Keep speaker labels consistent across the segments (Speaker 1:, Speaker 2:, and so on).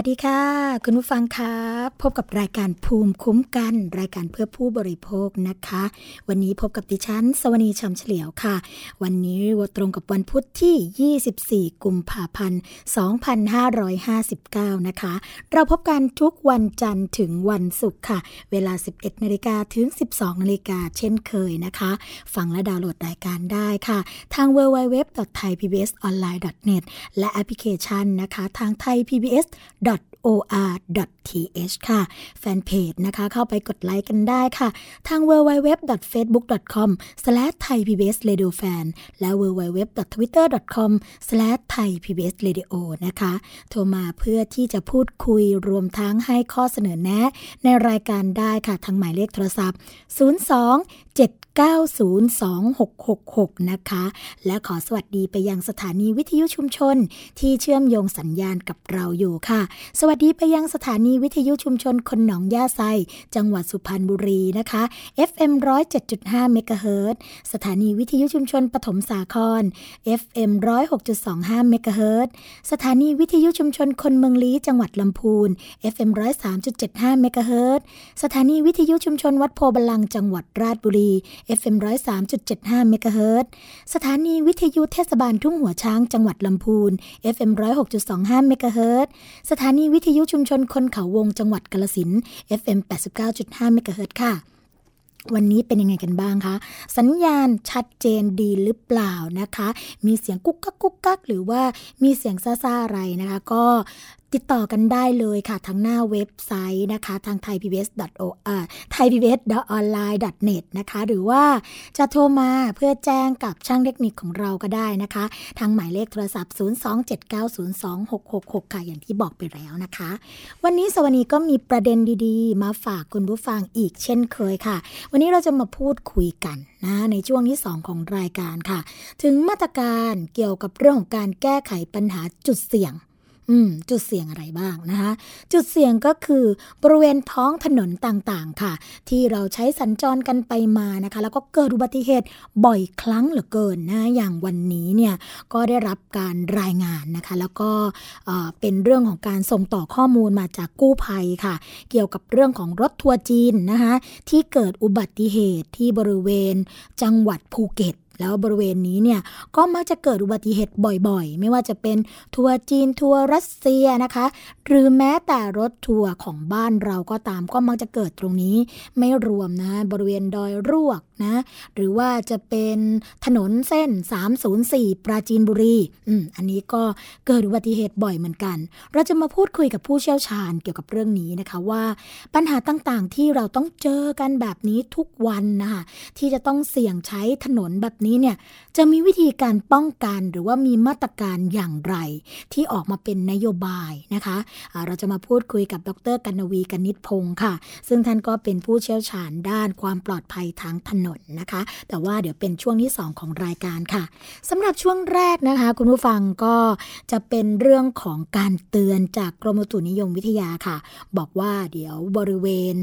Speaker 1: สวัสดี
Speaker 2: ค่ะ คุณผู้ฟังคะ พบกับรายการภูมิคุ้มกัน รายการเพื่อผู้บริโภคนะคะ วันนี้พบกับดิฉัน สวนีชำเฉลียวค่ะ วันนี้วันตรงกับวันพุธที่ 24 กุมภาพันธ์ 2559 นะคะ เราพบกันทุกวันจันทร์ถึงวันศุกร์ค่ะ เวลา 11 นาฬิกาถึง 12 นาฬิกาเช่นเคยนะคะ ฟังและดาวน์โหลดรายการได้ค่ะ ทาง www.thaipbsonline.net และแอปพลิเคชันนะคะ ทาง Thai PBS or.th ค่ะ แฟนเพจนะคะ เข้าไปกดไลค์กันได้ค่ะ ทาง www.facebook.com/thaipbsradiofan และ www.twitter.com/thaipbsradio นะคะ โทรมาเพื่อที่จะพูดคุยรวมทั้งให้ข้อเสนอแนะ ในรายการได้ค่ะ ทางหมายเลขโทรศัพท์ 02 7 902-666 นะคะ และขอสวัสดีไปยังสถานีวิทยุชุมชน ที่เชื่อมโยงสัญญาณกับเราอยู่ค่ะ สวัสดีไปยังสถานีวิทยุชุมชนคนหนองย่าไซ จังหวัดสุพรรณบุรีนะคะ FM 107.5เมกะเฮิรตสถานีวิทยุชุมชนปฐมสาคร FM 106.25เมกะเฮิรตสถานีวิทยุชุมชนคนเมืองลี้จังหวัดลำพูน FM 103.75เมกะเฮิรตสถานีวิทยุชุมชนวัดโพบาลังจังหวัดราชบุรี FM 103.75เมกะเฮิรตซ์สถานีวิทยุเทศบาลทุ่งหัวช้างจังหวัดลำพูน FM 106.25เมกะเฮิรตซ์สถานีวิทยุชุมชนคนเขาวงจังหวัดกาลสิน FM 89.5เมกะเฮิรตซ์ค่ะวันนี้เป็นยังไงกันบ้างคะ สัญญาณชัดเจนดีหรือเปล่านะคะ มีเสียงกุ๊กกักกุ๊กกักหรือว่ามีเสียงซ่าๆอะไรนะคะ ก็ ติดต่อกันได้เลยค่ะทางหน้าเว็บไซต์นะคะ ทาง thaipbs.o อ่า thaipbs.online.net นะคะ หรือว่าจะโทรมาเพื่อแจ้งกับช่างเทคนิคของเราก็ได้นะคะ ทางหมายเลขโทรศัพท์ 027902666 ค่ะ อย่างที่บอกไปแล้วนะคะ วันนี้สวนีก็มีประเด็นดีๆ มาฝากคุณผู้ฟังอีกเช่นเคยค่ะ วันนี้เราจะมาพูดคุยกันนะในช่วงที่ 2 ของรายการค่ะ ถึงมาตรการเกี่ยวกับเรื่องของการแก้ไขปัญหาจุดเสี่ยง จุดเสี่ยงอะไรบ้างนะคะ จุดเสี่ยงก็คือบริเวณท้องถนนต่างๆค่ะ ที่เราใช้สัญจรกันไปมานะคะ แล้วก็เกิดอุบัติเหตุบ่อยครั้งเหลือเกินนะอย่างวันนี้เนี่ยก็ได้รับการรายงานนะคะ แล้วก็เป็นเรื่องของการส่งต่อข้อมูลมาจากกู้ภัยค่ะ เกี่ยวกับเรื่องของรถทัวร์จีนนะคะที่เกิดอุบัติเหตุที่บริเวณจังหวัดภูเก็ต แล้วบริเวณนี้เนี่ยก็มักจะเกิดอุบัติเหตุบ่อยๆ ไม่ว่าจะเป็นทัวร์จีนทัวร์รัสเซียนะคะ หรือแม้แต่รถทัวร์ของบ้านเราก็ตามก็มักจะเกิดตรงนี้ ไม่รวมนะบริเวณดอยรวกนะหรือว่าจะเป็นถนนเส้น 304 ปราจีนบุรีอืมอันนี้ก็เกิดอุบัติเหตุบ่อยเหมือนกัน เราจะมาพูดคุยกับผู้เชี่ยวชาญเกี่ยวกับเรื่องนี้นะคะว่าปัญหาต่างๆที่เราต้องเจอกันแบบนี้ทุกวันนะคะที่จะต้องเสี่ยงใช้ถนนแบบนี้เนี่ยจะมีวิธีการป้องกันหรือว่ามีมาตรการอย่างไร ที่ออกมาเป็นนโยบายนะคะอ่าเราจะมาพูดคุยกับดรกันนวีกนิษฐพงศ์ค่ะ ซึ่งท่านก็เป็นผู้เชี่ยวชาญด้านความปลอดภัยทางถนนนะคะ แต่ว่าเดี๋ยวเป็นช่วงที่ 2 ของรายการค่ะสำหรับช่วงแรกนะคะ คุณผู้ฟังก็จะเป็นเรื่องของการเตือนจากกรมอุตุนิยมวิทยาค่ะ บอกว่าเดี๋ยวบริเวณ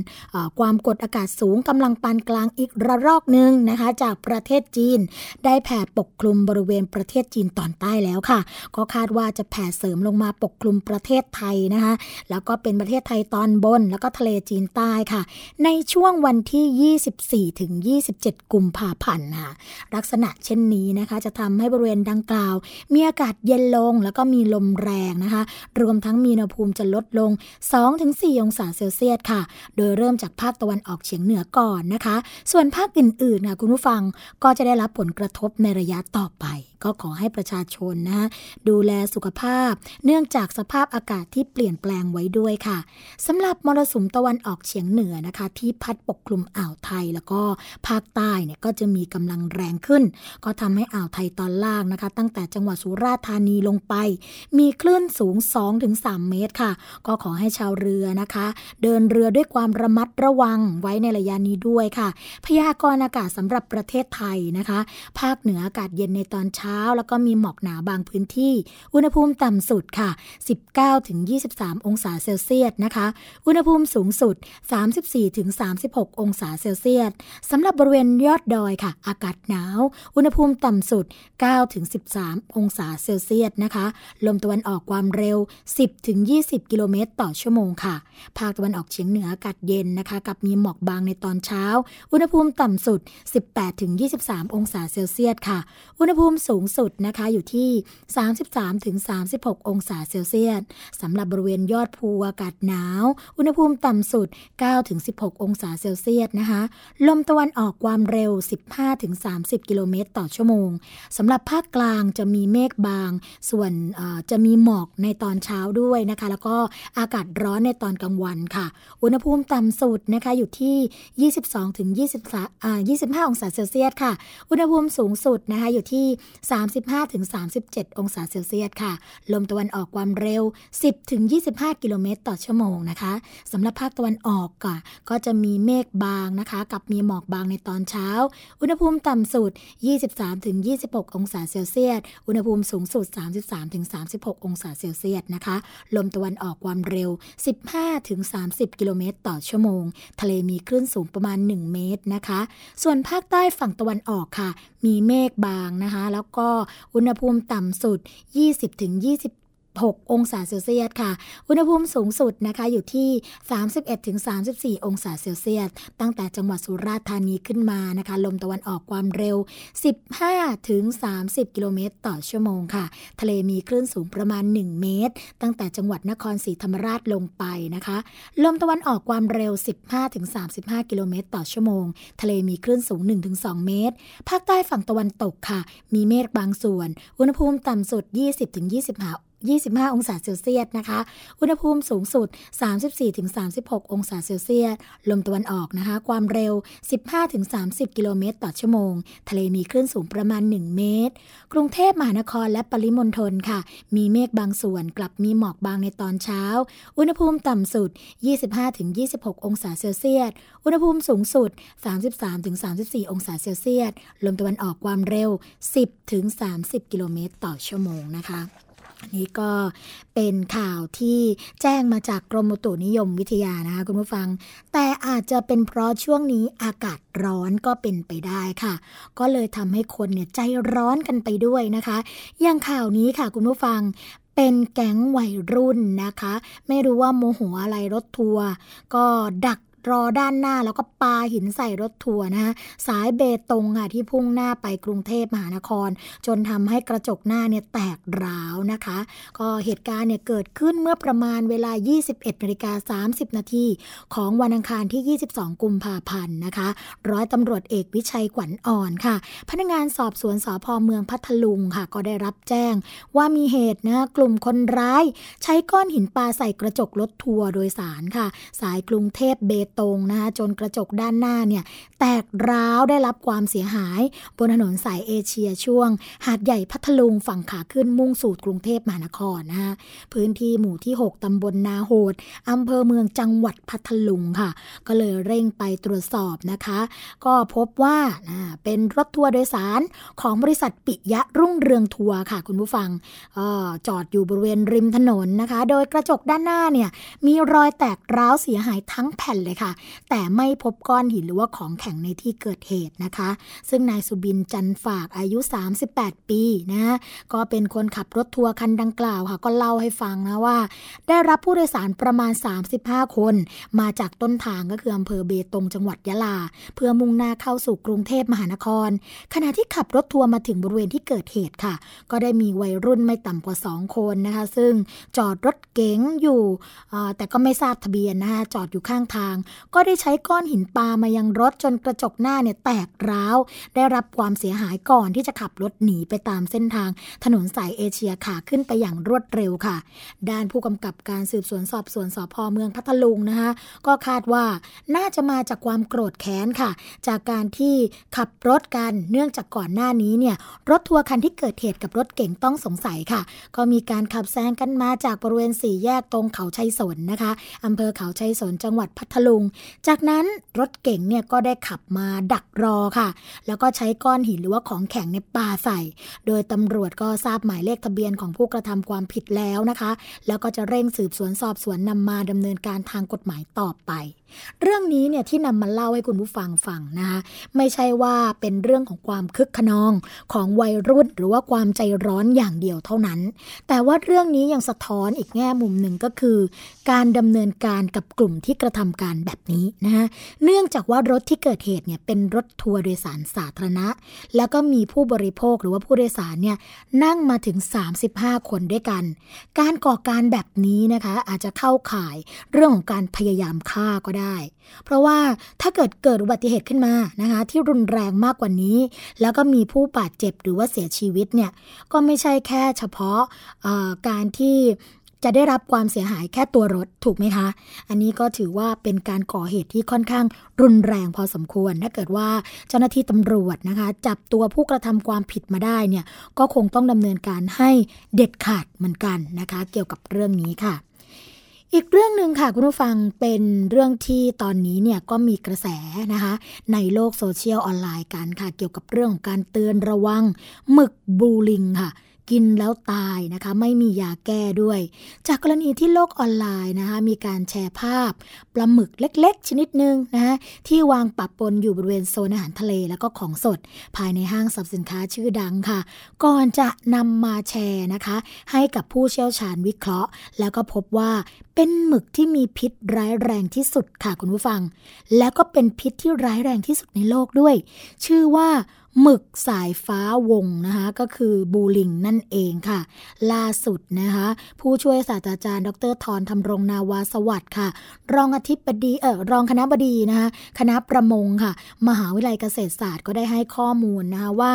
Speaker 2: ความกดอากาศสูงกำลังปานกลางอีกระลอกหนึ่งนะคะ จากประเทศจีนได้แผ่ปกคลุมบริเวณประเทศจีนตอนใต้แล้วค่ะ ก็คาดว่าจะแผ่เสริมลงมาปกคลุมประเทศไทยนะคะแล้วก็เป็นประเทศไทยตอนบน แล้วก็ทะเลจีนใต้ค่ะ ในช่วงวันที่ 24ถึง27 กุมภาพันธ์ค่ะลักษณะเช่นนี้นะคะจะทำให้บริเวณดังกล่าว มีอากาศเย็นลงแล้วก็มีลมแรงนะคะ รวมทั้งมีอุณหภูมิจะลดลง 2-4 องศาเซลเซียสค่ะ โดยเริ่มจากภาคตะวันออกเฉียงเหนือก่อนนะคะ ส่วนภาคอื่นๆค่ะคุณผู้ฟังก็จะได้รับผลกระทบในระยะต่อไป ก็ขอให้ประชาชนนะคะดูแลสุขภาพ เนื่องจากสภาพอากาศที่เปลี่ยนแปลงไว้ด้วยค่ะสำหรับมรสุมตะวันออกเฉียงเหนือนะคะ ที่พัดปกคลุมอ่าวไทยแล้วก็ภาคใต้เนี่ยก็จะมีกำลังแรงขึ้น ก็ทำให้อ่าวไทยตอนล่างนะคะ ตั้งแต่จังหวัดสุราษฎร์ธานีลงไป มีคลื่นสูง 2-3 เมตรค่ะ ก็ขอให้ชาวเรือนะคะ เดินเรือด้วยความระมัดระวังไว้ในระยะนี้ด้วยค่ะ พยากรณ์อากาศสำหรับประเทศไทยนะคะภาคเหนืออากาศเย็นในตอนเช้า แล้วก็มีหมอกหนาบางพื้นที่ อุณหภูมิต่ำสุดค่ะ 19-23 องศาเซลเซียสนะคะ อุณหภูมิสูงสุด 34-36 องศาเซลเซียสสำหรับบริเวณยอดดอยค่ะ อากาศหนาว อุณหภูมิต่ำสุด 9-13 องศาเซลเซียสนะคะ ลมตะวันออกความเร็ว 10-20 กิโลเมตร ต่อชั่วโมงค่ะ ภาคตะวันออกเฉียงเหนืออากาศเย็นนะคะ กับมีหมอกบางในตอนเช้า อุณหภูมิต่ำสุด 18-23 องศาาเซลเซียสค่ะ อุณหภูมิสูงสุดนะคะอยู่ที่ 33-36 องศาเซลเซียสสำหรับบริเวณยอดภูอากาศหนาว อุณหภูมิต่ำสุด 9-16 องศาเซลเซียสนะคะ ลมตะวันออกความเร็ว 15-30 กิโลเมตรต่อชั่วโมงสำหรับภาคกลางจะมีเมฆบาง ส่วนจะมีหมอกในตอนเช้าด้วยนะคะ แล้วก็อากาศร้อนในตอนกลางวันค่ะ อุณหภูมิต่ำสุดนะคะอยู่ที่ 22ถึง23อ่า25 องศาเซลเซียสค่ะ อุณหภูมิสูงสุดนะคะอยู่ที่ 35ถึง37 องศาเซลเซียสค่ะ ลมตะวันออกความเร็ว 10ถึง25 กิโลเมตรต่อชั่วโมงนะคะสำหรับภาคตะวันออกก็ก็จะมีเมฆบางนะคะ กับมีหมอกบางในตอนเช้า อุณหภูมิต่ำสุด 23ถึง26 องศาเซลเซียส อุณหภูมิสูงสุด 33ถึง36 องศาเซลเซียสนะคะ ลมตะวันออกความเร็ว 15ถึง30 กิโลเมตรต่อชั่วโมง ทะเลมีคลื่นสูงประมาณ 1 เมตรนะคะ ส่วนภาคใต้ฝั่งตะวันออกค่ะมีเมฆบางนะคะ แล้วก็อุณหภูมิต่ำสุด 20-28 16 องศาเซลเซียสค่ะ อุณหภูมิสูงสุดนะคะอยู่ที่ 31-34 องศาเซลเซียส ตั้งแต่จังหวัดสุราษฎร์ธานีขึ้นมานะคะ ลมตะวันออกความเร็ว 15-30 กิโลเมตรต่อชั่วโมงค่ะ ทะเลมีคลื่นสูงประมาณ 1 เมตร ตั้งแต่จังหวัดนครศรีธรรมราชลงไปนะคะ ลมตะวันออกความเร็ว 15-35 กิโลเมตรต่อชั่วโมง ทะเลมีคลื่นสูง 1-2 เมตร ภาคใต้ฝั่งตะวันตกค่ะ มีเมฆบางส่วน อุณหภูมิต่ำสุด 20-25 25 องศาเซลเซียสนะคะ อุณหภูมิสูงสุด 34-36 องศาเซลเซียส ลมตะวันออกนะคะ ความเร็ว 15-30 กิโลเมตรต่อชั่วโมง ทะเลมีคลื่นสูงประมาณ 1 เมตร กรุงเทพมหานครและปริมณฑลค่ะ มีเมฆบางส่วนกลับมีหมอกบางในตอนเช้า อุณหภูมิต่ำสุด 25-26 องศาเซลเซียส อุณหภูมิสูงสุด 33-34 องศาเซลเซียส ลมตะวันออกความเร็ว 10-30 กิโลเมตรต่อชั่วโมงนะคะ นนี้ก็เป็นข่าวที่แจ้งมาจากกรมอุตุนิยมวิทยานะคะคุณผู้ฟัง แต่อาจจะเป็นเพราะช่วงนี้อากาศร้อนก็เป็นไปได้ค่ะ ก็เลยทำให้คนเนี่ยใจร้อนกันไปด้วยนะคะอย่างข่าวนี้ค่ะคุณผู้ฟังเป็นแก๊งวัยรุ่นนะคะ ไม่รู้ว่าโมโหอะไรรถทัวร์ก็ดัก รอด้านหน้าแล้วก็ปาหินใส่รถทัวร์นะคะสายเบตงค่ะที่พุ่งหน้าไปกรุงเทพมหานคร จนทำให้กระจกหน้าเนี่ยแตกร้าวนะคะ ก็เหตุการณ์เนี่ยเกิดขึ้นเมื่อประมาณเวลา 21นาฬิกา30 นาทีของวันอังคารที่ 22 กุมภาพันธ์นะคะ ร้อยตำรวจเอกวิชัยขวัญอ่อนค่ะ พนักงานสอบสวนสพเมืองพัทลุงค่ะ ก็ได้รับแจ้งว่ามีเหตุนะกลุ่มคนร้าย ใช้ก้อนหินปลาใส่กระจกรถทัวร์โดยสารค่ะ สายกรุงเทพเบตงนะคะจนกระจกด้านหน้าเนี่ยแตกร้าวได้รับความเสียหาย บนถนนสายเอเชียช่วง หาดใหญ่พัทลุงฝั่งขาขึ้นมุ่งสู่กรุงเทพมหานครนะคะพื้นที่หมู่ที่ 6ตำบลนาโหดอำเภอเมืองจังหวัดพัทลุงค่ะ ก็เลยเร่งไปตรวจสอบนะคะ ก็พบว่าเป็นรถทัวร์โดยสารของบริษัทปิยะรุ่งเรืองทัวร์ค่ะ คุณผู้ฟังออจอดอยู่บริเวณริมถนนนะคะ โดยกระจกด้านหน้าเนี่ยมีรอยแตกร้าวเสียหายทั้งแผ่นเลยค่ะแต่ไม่พบก้อนหินหรือว่าของแข็งในที่เกิดเหตุนะคะ ซึ่งนายสุบินจันฝากอายุ 38 ปีนะก็เป็นคนขับรถทัวร์คันดังกล่าวค่ะ ก็เล่าให้ฟังนะว่า ได้รับผู้โดยสารประมาณ 35 คน มาจากต้นทางก็คืออำเภอเบตงจังหวัดยะลา เพื่อมุ่งหน้าเข้าสู่กรุงเทพมหานคร ขณะที่ขับรถทัวร์มาถึงบริเวณที่เกิดเหตุค่ะ ก็ได้มีวัยรุ่นไม่ต่ำกว่า 2 คนนะคะ ซึ่งจอดรถเก๋งอยู่แต่ก็ไม่ทราบทะเบียนนะคะจอดอยู่ข้างทางก็ได้ใช้ก้อนหินปามายังรถจนกระจกหน้าเนี่ยแตกร้าว ได้รับความเสียหายก่อนที่จะขับรถหนีไปตามเส้นทาง ถนนสายเอเชียขาขึ้นไปอย่างรวดเร็วค่ะ ด้านผู้กำกับการสืบสวนสอบสวนสพเมืองพัทลุงนะคะก็คาดว่าน่าจะมาจากความโกรธแค้นค่ะ จากการที่ขับรถกันเนื่องจากก่อนหน้านี้เนี่ยรถทัวร์คันที่เกิดเหตุกับรถเก๋งต้องสงสัยค่ะ ก็มีการขับแซงกันมาจากบริเวณสี่แยกตรงเขาชัยสนนะคะอำเภอเขาชัยสนจังหวัดพัทลุงรุง จากนั้นรถเก๋งเนี่ยก็ได้ขับมาดักรอค่ะ แล้วก็ใช้ก้อนหินหรือว่าของแข็งในปาใส่ โดยตำรวจก็ทราบหมายเลขทะเบียนของผู้กระทำความผิดแล้วนะคะ แล้วก็จะเร่งสืบสวนสอบสวนนำมาดำเนินการทางกฎหมายต่อไปเรื่องนี้เนี่ยที่นำมาเล่าให้คุณผู้ฟังฟังนะคะไม่ใช่ว่าเป็นเรื่องของความคึกขนองของวัยรุ่นหรือว่าความใจร้อนอย่างเดียวเท่านั้น แต่ว่าเรื่องนี้ยังสะท้อนอีกแง่มุมหนึ่งก็คือ การดำเนินการกับกลุ่มที่กระทำการแบบนี้นะคะเนื่องจากว่ารถที่เกิดเหตุเนี่ยเป็นรถทัวร์โดยสารสาธารณะ แล้วก็มีผู้บริโภคหรือว่าผู้โดยสารเนี่ยนั่งมาถึง 35 คนด้วยกัน การก่อการแบบนี้นะคะอาจจะเข้าข่ายเรื่องของการพยายามฆ่าก็ได้เพราะว่าถ้าเกิดเกิดอุบัติเหตุขึ้นมานะคะที่รุนแรงมากกว่านี้ แล้วก็มีผู้บาดเจ็บหรือว่าเสียชีวิตเนี่ยก็ไม่ใช่แค่เฉพาะการที่จะได้รับความเสียหายแค่ตัวรถถูกไหมคะ อันนี้ก็ถือว่าเป็นการก่อเหตุที่ค่อนข้างรุนแรงพอสมควร ถ้าเกิดว่าเจ้าหน้าที่ตำรวจนะคะ จับตัวผู้กระทำความผิดมาได้เนี่ยก็คงต้องดำเนินการให้เด็ดขาดเหมือนกันนะคะ เกี่ยวกับเรื่องนี้ค่ะ อีกเรื่องหนึ่งค่ะคุณผู้ฟังเป็นเรื่องที่ตอนนี้เนี่ยก็มีกระแสนะคะ ในโลกโซเชียลออนไลน์กันค่ะ เกี่ยวกับเรื่องของการเตือนระวังหมึกบลูริงค่ะ กินแล้วตายนะคะไม่มียาแก้ด้วย จากกรณีที่โลกออนไลน์นะคะมีการแชร์ภาพปลาหมึกเล็ก ๆ ชนิดหนึ่งนะคะที่วางปะปนอยู่บริเวณโซนอาหารทะเลแล้วก็ของสด ภายในห้างสรรพสินค้าชื่อดังค่ะ ก่อนจะนำมาแชร์นะคะ ให้กับผู้เชี่ยวชาญวิเคราะห์ แล้วก็พบว่าเป็นหมึกที่มีพิษร้ายแรงที่สุดค่ะคุณผู้ฟัง แล้วก็เป็นพิษที่ร้ายแรงที่สุดในโลกด้วย ชื่อว่า หมึกสายฟ้าวงนะคะ ก็คือบูลิงนั่นเองค่ะ ล่าสุดนะคะ ผู้ช่วยศาสตราจารย์ ดรทรธำรงนาวาสวัสดิ์ค่ะ รองอธิบดีเออรองคณะบดีนะคะคณะประมงค่ะ มหาวิทยาลัยเกษตรศาสตร์ก็ได้ให้ข้อมูลนะคะว่า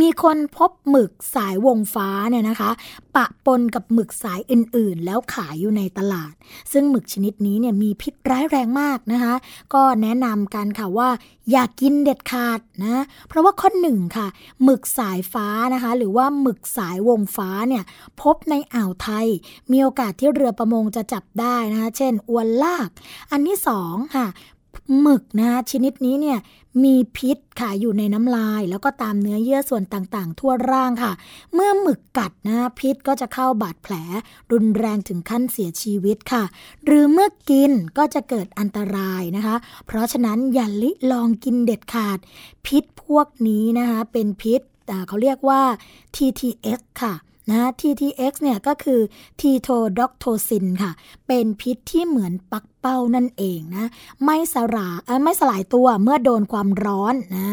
Speaker 2: มีคนพบหมึกสายวงฟ้าเนี่ยนะคะ ปะปนกับหมึกสายอื่นๆ แล้วขายอยู่ในตลาด ซึ่งหมึกชนิดนี้เนี่ยมีพิษร้ายแรงมากนะคะ ก็แนะนำกันค่ะว่า อย่ากกินเด็ดขาดนะ เพราะว่าข้อหนึ่งค่ะ หมึกสายฟ้านะคะ หรือว่าหมึกสายวงฟ้าเนี่ยพบในอ่าวไทย มีโอกาสที่เรือประมงจะจับได้นะคะ เช่น อวนลาก อันที่สองค่ะ หมึกนะคะชนิดนี้เนี่ยมีพิษค่ะอยู่ในน้ำลาย แล้วก็ตามเนื้อเยื่อส่วนต่างๆ ทั่วร่างค่ะ เมื่อหมึกกัดนะพิษก็จะเข้าบาดแผล รุนแรงถึงขั้นเสียชีวิตค่ะ หรือเมื่อกินก็จะเกิดอันตรายนะคะ เพราะฉะนั้นอย่าลิลองกินเด็ดขาด พิษพวกนี้นะคะเป็นพิษเขาเรียกว่า TTX ค่ะนะ TTX เนี่ยก็คือ Titodoxosin ค่ะ เป็นพิษที่เหมือนปัก เป้านั่นเองนะ ไม่สลายไม่สลายตัวเมื่อโดนความร้อนนะ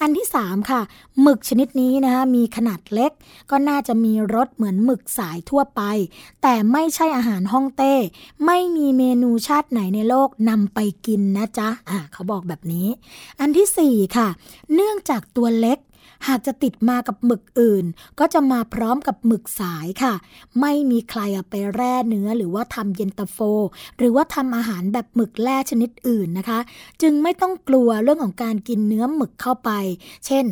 Speaker 2: อันที่ 3 ค่ะ หมึกชนิดนี้นะคะมีขนาดเล็ก ก็น่าจะมีรสเหมือนหมึกสายทั่วไป แต่ไม่ใช่อาหารฮ่องเต้ ไม่มีเมนูชาติไหนในโลกนำไปกินนะจ๊ะอะเขาบอกแบบนี้ อันที่ 4 ค่ะ เนื่องจากตัวเล็ก หากจะติดมากับหมึกอื่น ก็จะมาพร้อมกับหมึกสายค่ะ ไม่มีใครไปแร่เนื้อหรือว่าทำเย็นตาโฟ หรือว่าทำอาหารแบบหมึกแร่ชนิดอื่นนะคะ จึงไม่ต้องกลัวเรื่องของการกินเนื้อหมึกเข้าไป เช่น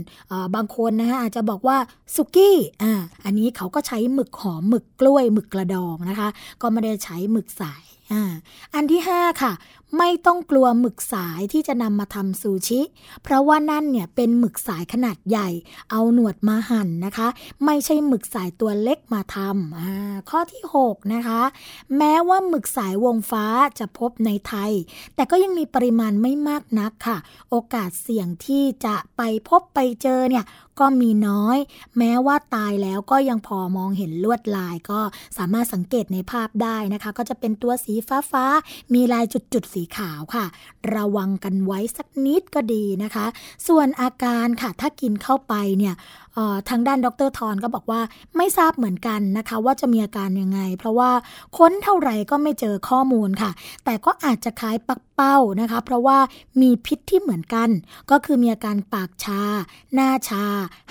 Speaker 2: บางคนนะคะอาจจะบอกว่าสุกี้อ่าอันนี้เขาก็ใช้หมึกหอมหมึกกล้วยหมึกกระดองนะคะ ก็ไม่ได้ใช้หมึกสาย อันที่ 5 ค่ะ ไม่ต้องกลัวหมึกสายที่จะนำมาทำซูชิ เพราะว่านั่นเนี่ยเป็นหมึกสายขนาดใหญ่ เอาหนวดมาหั่นนะคะ ไม่ใช่หมึกสายตัวเล็กมาทำข้อที่ 6 นะคะ แม้ว่าหมึกสายวงฟ้าจะพบในไทย แต่ก็ยังมีปริมาณไม่มากนักค่ะ โอกาสเสี่ยงที่จะไปพบไปเจอเนี่ย ก็มีน้อย แม้ว่าตายแล้วก็ยังพอมองเห็นลวดลาย ก็สามารถสังเกตในภาพได้นะคะ ก็จะเป็นตัวสีฟ้าฟ้ามีลายจุดๆสีขาวค่ะ ระวังกันไว้สักนิดก็ดีนะคะ ส่วนอาการค่ะถ้ากินเข้าไปเนี่ย ทางด้านดรทอนก็บอกว่าไม่ทราบเหมือนกันนะคะ ว่าจะมีอาการยังไง เพราะว่าค้นเท่าไหร่ก็ไม่เจอข้อมูลค่ะ แต่ก็อาจจะคล้ายปักเป้านะคะ เพราะว่ามีพิษที่เหมือนกัน ก็คือมีอาการปากชา หน้าชา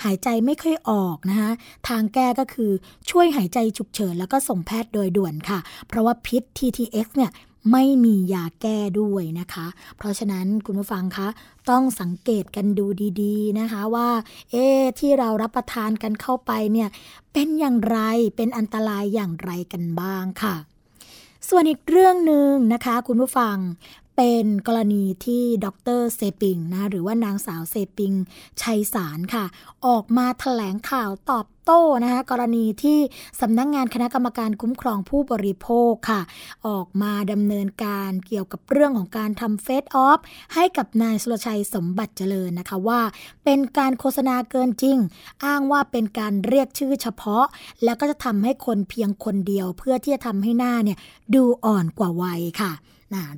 Speaker 2: หายใจไม่ค่อยออกนะคะทางแก้ก็คือช่วยหายใจฉุกเฉิน แล้วก็ส่งแพทย์โดยด่วนค่ะ เพราะว่าพิษ TTX เนี่ย ไม่มียาแก้ด้วยนะคะ เพราะฉะนั้นคุณผู้ฟังคะต้องสังเกตกันดูดีๆนะคะว่า เอ๊ะที่เรารับประทานกันเข้าไปเนี่ยเป็นอย่างไรเป็นอันตรายอย่างไรกันบ้างค่ะ ส่วนอีกเรื่องหนึ่งนะคะ คุณผู้ฟัง เป็นกรณีที่ดรเซปิงนะหรือว่านางสาวเซปิงชัยสารค่ะ ออกมาถแถลงข่าวตอบโต้นะคะกรณีที่สำนักงงานคณะกรรมการคุ้มครองผู้บริโภคค่ะ ออกมาดำเนินการเกี่ยวกับเรื่องของการทำเฟซออฟให้กับนายสุรชัยสมบัติเจริญนะคะว่า เป็นการโฆษณาเกินจริง อ้างว่าเป็นการเรียกชื่อเฉพาะ แล้วก็จะทำให้คนเพียงคนเดียว เพื่อที่จะทำให้หน้าเนี่ยดูอ่อนกว่าวัยค่ะ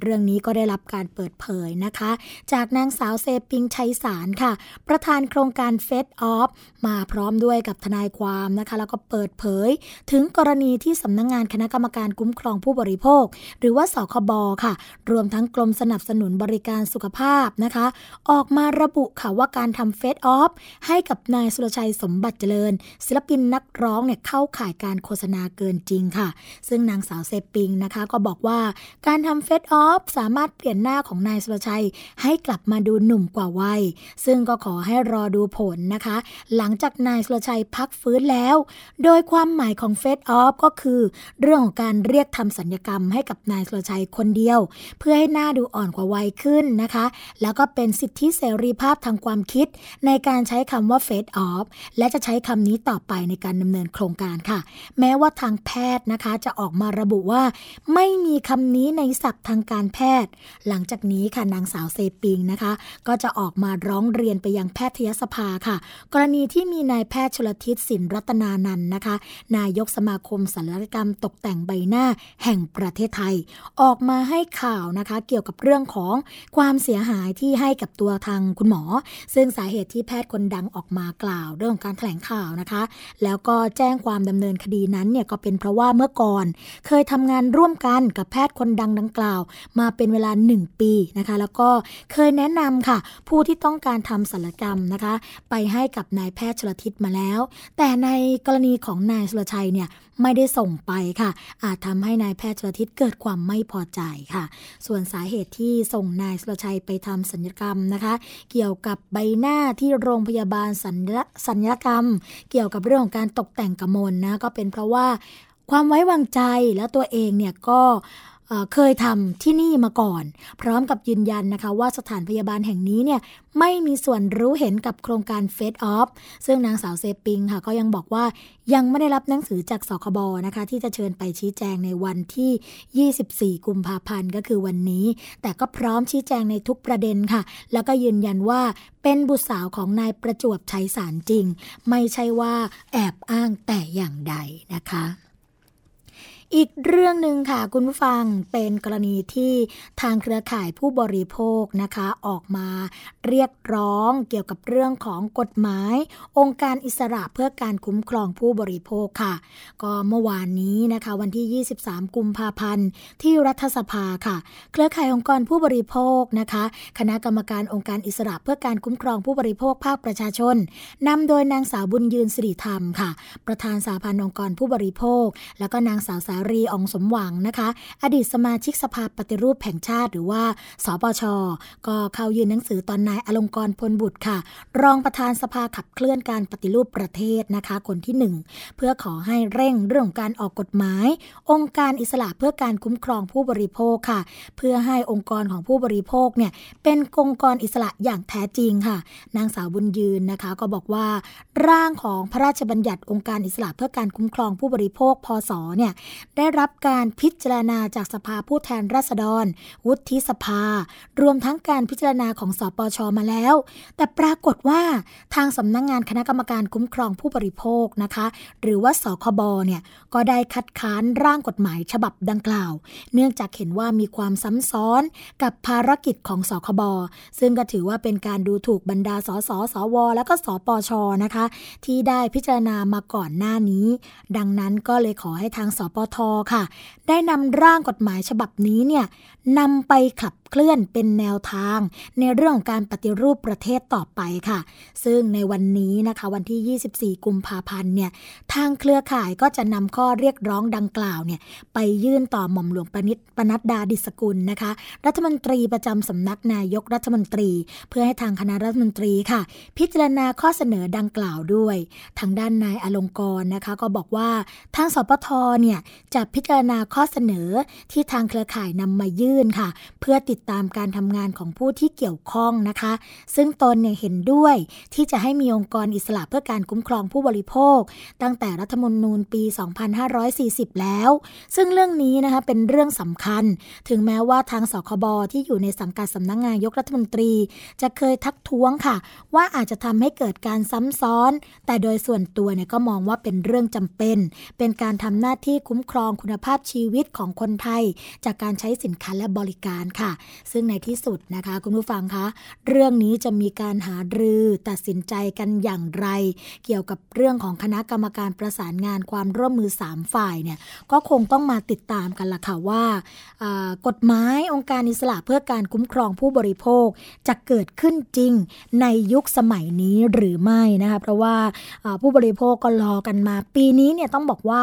Speaker 2: เรื่องนี้ก็ได้รับการเปิดเผยนะคะ จากนางสาวเซปิงชัยสารค่ะ ประธานโครงการเฟสออฟมาพร้อมด้วยกับทนายความนะคะ แล้วก็เปิดเผย ถึงกรณีที่สำนักงงานคณะกรรมการคุ้มครองผู้บริโภค หรือว่าสคบค่ะ รวมทั้งกรมสนับสนุนบริการสุขภาพนะคะ ออกมาระบุค่ะว่าการทำเฟสออฟให้กับนายสุรชัยสมบัติเจริญ ศิลปินนักร้องเนี่ยเข้าข่ายการโฆษณาเกินจริงค่ะ ซึ่งนางสาวเซปิงนะคะ ก็บอกว่าการทำเฟสออฟสามารถเปลี่ยนหน้าของนายสุรชัย ให้กลับมาดูหนุ่มกว่าวัย ซึ่งก็ขอให้รอดูผลนะคะ หลังจากนายสุรชัยพักฟื้นแล้ว โดยความหมายของเฟสออฟก็คือ เรื่องของการเรียกทำสัญญกรรมให้กับนายสุรชัยคนเดียว เพื่อให้หน้าดูอ่อนกว่าวัยขึ้นนะคะ แล้วก็เป็นสิทธิเสรีภาพทางความคิด ในการใช้คำว่าเฟสออฟและจะใช้คำนี้ต่อไปในการดำเนินโครงการค่ะ แม้ว่าทางแพทย์นะคะจะออกมาระบุว่า ไม่มีคำนี้ในศัพท์ทางการแพทย์ หลังจากนี้ค่ะนางสาวเซปิงนะคะ ก็จะออกมาร้องเรียนไปยังแพทยสภาค่ะ กรณีที่มีนายแพทย์ชลทิศสินรัตนานันนะคะ นายกสมาคมศัลยกรรมตกแต่งใบหน้าแห่งประเทศไทย ออกมาให้ข่าวนะคะ เกี่ยวกับเรื่องของความเสียหายที่ให้กับตัวทางคุณหมอ ซึ่งสาเหตุที่แพทย์คนดังออกมากล่าว เรื่องของการแถลงข่าวนะคะ แล้วก็แจ้งความดำเนินคดีนั้นเนี่ยก็เป็นเพราะว่าเมื่อก่อน เคยทำงานร่วมกันกับแพทย์คนดังดังกล่าวมาเป็นเวลา 1 ปีนะคะ แล้วก็เคยแนะนำค่ะ ผู้ที่ต้องการทำศัลยกรรมนะคะ ไปให้กับนายแพทย์ชลทิศมาแล้ว แต่ในกรณีของนายสุรชัยเนี่ยไม่ได้ส่งไปค่ะ อาจทำให้นายแพทย์ชลทิศเกิดความไม่พอใจค่ะ ส่วนสาเหตุที่ส่งนายสุรชัยไปทำศัลยกรรมนะคะ เกี่ยวกับใบหน้าที่โรงพยาบาลสัญสัญญกรรม เกี่ยวกับเรื่องของการตกแต่งกระมลนะก็เป็นเพราะว่าความไว้วางใจแล้วตัวเองเนี่ยก็ เคยทำที่นี่มาก่อน พร้อมกับยืนยันนะคะว่าสถานพยาบาลแห่งนี้เนี่ยไม่มีส่วนรู้เห็นกับโครงการเฟสออฟซึ่งนางสาวเซปิงค่ะก็ยังบอกว่ายังไม่ได้รับหนังสือจากสคบนะคะ ที่จะเชิญไปชี้แจงในวันที่ 24 กุมภาพันธ์ก็คือวันนี้ แต่ก็พร้อมชี้แจงในทุกประเด็นค่ะ แล้วก็ยืนยันว่าเป็นบุตรสาวของนายประจวบชัยสารจริง ไม่ใช่ว่าแอบอ้างแต่อย่างใดนะคะ อีกเรื่องหนึ่งค่ะคุณผู้ฟังเป็นกรณีที่ทางเครือข่ายผู้บริโภคนะคะ ออกมาเรียกร้องเกี่ยวกับเรื่องของกฎหมาย องค์การอิสระเพื่อการคุ้มครองผู้บริโภคค่ะ ก็เมื่อวานนี้นะคะ วันที่ 23 กุมภาพันธ์ ที่รัฐสภาค่ะ เครือข่ายองค์กรผู้บริโภคนะคะ คณะกรรมการองค์การอิสระเพื่อการคุ้มครองผู้บริโภคภาคประชาชนนำโดยนางสาวบุญยืนสิริธรรมค่ะ ประธานสาพันธ์องค์กรผู้บริโภค แล้วก็นางสาวสารีองสมหวังนะคะ อดีตสมาชิกสภาปฏิรูปแห่งชาติ หรือว่าสปช ก็เข้ายื่นหนังสือตอนนายอลงกรพลบุตรค่ะ รองประธานสภาขับเคลื่อนการปฏิรูปประเทศนะคะ คนที่ 1 เพื่อขอให้เร่งเรื่องการออกกฎหมาย องค์การอิสระเพื่อการคุ้มครองผู้บริโภคค่ะ เพื่อให้องค์กรของผู้บริโภคเนี่ยเป็นองค์กรอิสระอย่างแท้จริงค่ะ นางสาวบุญยืนนะคะก็บอกว่า ร่างของพระราชบัญญัติองค์การอิสระเพื่อการคุ้มครองผู้บริโภคพศเนี่ย ได้รับการพิจารณาจากสภาผู้แทนราษฎร วุฒิสภา รวมทั้งการพิจารณาของสปชมาแล้ว แต่ปรากฏว่าทางสำนักงงานคณะกรรมการคุ้มครองผู้บริโภคนะคะ หรือว่าสคบเนี่ยก็ได้คัดค้านร่างกฎหมายฉบับดังกล่าว เนื่องจากเห็นว่ามีความซ้ำซ้อนกับภารกิจของสคบซึ่งก็ถือว่าเป็นการดูถูกบรรดาสสสว และก็สปชนะคะ ที่ได้พิจารณามาก่อนหน้านี้ ดังนั้นก็เลยขอให้ทางสปทค่ะ ได้นำร่างกฎหมายฉบับนี้เนี่ย นำไปขับเคลื่อนเป็นแนวทาง ในเรื่องของการปฏิรูปประเทศต่อไปค่ะ ซึ่งในวันนี้นะคะวันที่ 24 กุมภาพันธ์เนี่ยทางเครือข่ายก็จะนำข้อเรียกร้องดังกล่าวเนี่ยไปยื่นต่อหม่อมหลวงประนิตปนัดดาดิสกุลนะคะ รัฐมนตรีประจำสำนักนายกรัฐมนตรี เพื่อให้ทางคณะรัฐมนตรีค่ะ พิจารณาข้อเสนอดังกล่าวด้วย ทางด้านนายอลงกรณ์นะคะ ก็บอกว่าทางสปทเนี่ยจะพิจารณาข้อเสนอที่ทางเครือข่ายนำมายื่นค่ะ เพื่อติดตามการทำงานของผู้ที่เกี่ยวข้องนะคะ ซึ่งตนเนี่ยเห็นด้วยที่จะให้มีองค์กรอิสระเพื่อการคุ้มครองผู้บริโภค ตั้งแต่รัฐมนูญปี 2540 แล้ว ซึ่งเรื่องนี้นะคะเป็นเรื่องสำคัญ ถึงแม้ว่าทางสคบที่อยู่ในสังกัดสำนักงงานยกรัฐมนตรี จะเคยทักท้วงค่ะ ว่าอาจจะทำให้เกิดการซ้ำซ้อน แต่โดยส่วนตัวเนี่ยก็มองว่าเป็นเรื่องจำเป็น เป็นการทำหน้าที่คุ้มครองคุณภาพชีวิตของคนไทย จากการใช้สินค้าและบริการค่ะ ซึ่งในที่สุดนะคะ คุณผู้ฟังคะ เรื่องนี้จะมีการหารือตัดสินใจกันอย่างไร เกี่ยวกับเรื่องของคณะกรรมการประสานงานความร่วมมือ 3 ฝ่ายเนี่ยก็คงต้องมาติดตามกันละค่ะว่ากฎหมายองค์การอิสระเพื่อการคุ้มครองผู้บริโภคจะเกิดขึ้นจริงในยุคสมัยนี้หรือไม่นะคะเพราะว่าผู้บริโภคก็รอกันมา ปีนี้เนี่ยต้องบอกว่า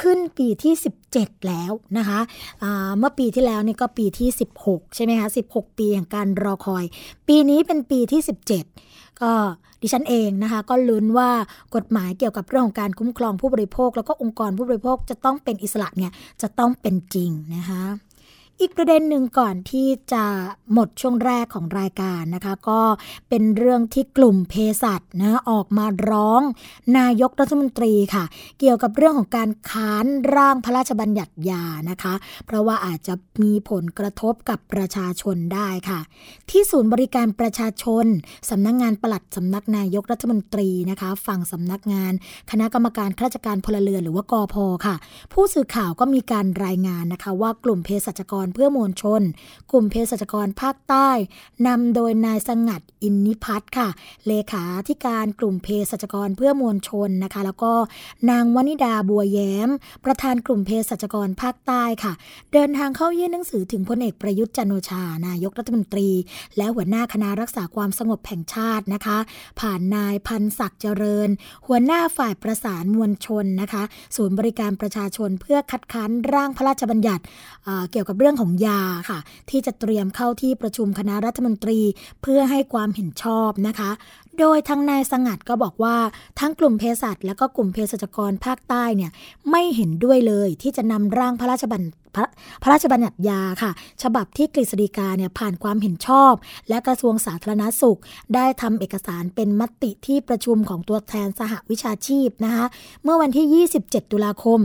Speaker 2: ขึ้นปีที่ 7 แล้วนะคะเมื่อปีที่แล้วนี่ก็ปีที่ 16 ใช่ไหมคะ16 ปีแห่งการรอคอย ปีนี้เป็นปีที่ 17 ก็ดิฉันเองนะคะ ก็ลุ้นว่ากฎหมายเกี่ยวกับเรื่องของการคุ้มครองผู้บริโภค แล้วก็องค์กรผู้บริโภคจะต้องเป็นอิสระเนี่ยจะต้องเป็นจริงนะคะ อีกประเด็นหนึ่งก่อนที่จะหมดช่วงแรกของรายการนะคะ ก็เป็นเรื่องที่กลุ่มเภสัชนะออกมาร้อง นายกรัฐมนตรีค่ะ เกี่ยวกับเรื่องของการค้านร่างพระราชบัญญัติยานะคะ เพราะว่าอาจจะมีผลกระทบกับประชาชนได้ค่ะ ที่ศูนย์บริการประชาชนสำนักงงานปลัดสำนักนายกรัฐมนตรีนะคะ ฝั่งสำนักงาน คณะกรรมการข้าราชการพลเรือนหรือว่ากอพค่ะ ผู้สื่อข่าวก็มีการรายงานนะคะ ว่ากลุ่มเภสัชกรเพื่อมวลชน กลุ่มเภสัชกรภาคใต้นำโดยนายสงัดอินนิพัฒน์ค่ะ เลขาธิการกลุ่มเภสัชกรเพื่อมวลชนนะคะ แล้วก็นางวนิดาบัวแย้ม ประธานกลุ่มเภสัชกรภาคใต้ค่ะ เดินทางเข้ายื่นหนังสือถึงพลเอกประยุทธ์จันโอชานายกรัฐมนตรี และหัวหน้าคณะรักษาความสงบแห่งชาตินะคะ ผ่านนายพันศักดิ์เจริญ หัวหน้าฝ่ายประสานมวลชนนะคะ ศูนย์บริการประชาชนเพื่อคัดค้านร่างพระราชบัญญัติเกี่ยวกับเรื่องของยาค่ะ ที่จะเตรียมเข้าที่ประชุมคณะรัฐมนตรี เพื่อให้ความเห็นชอบนะคะ โดยทางนายสงัดก็บอกว่าทั้งกลุ่มเภสัชและก็กลุ่มเภสัชกรภาคใต้เนี่ยไม่เห็นด้วยเลยที่จะนำร่างพระราชบัญพระพระราชบัญญัติยาค่ะ ฉบับที่กฤษฎีกาเนี่ยผ่านความเห็นชอบ และกระทรวงสาธารณสุข ได้ทำเอกสารเป็นมติที่ประชุมของตัวแทนสหวิชาชีพนะคะเมื่อวันที่ 27 ตุลาคม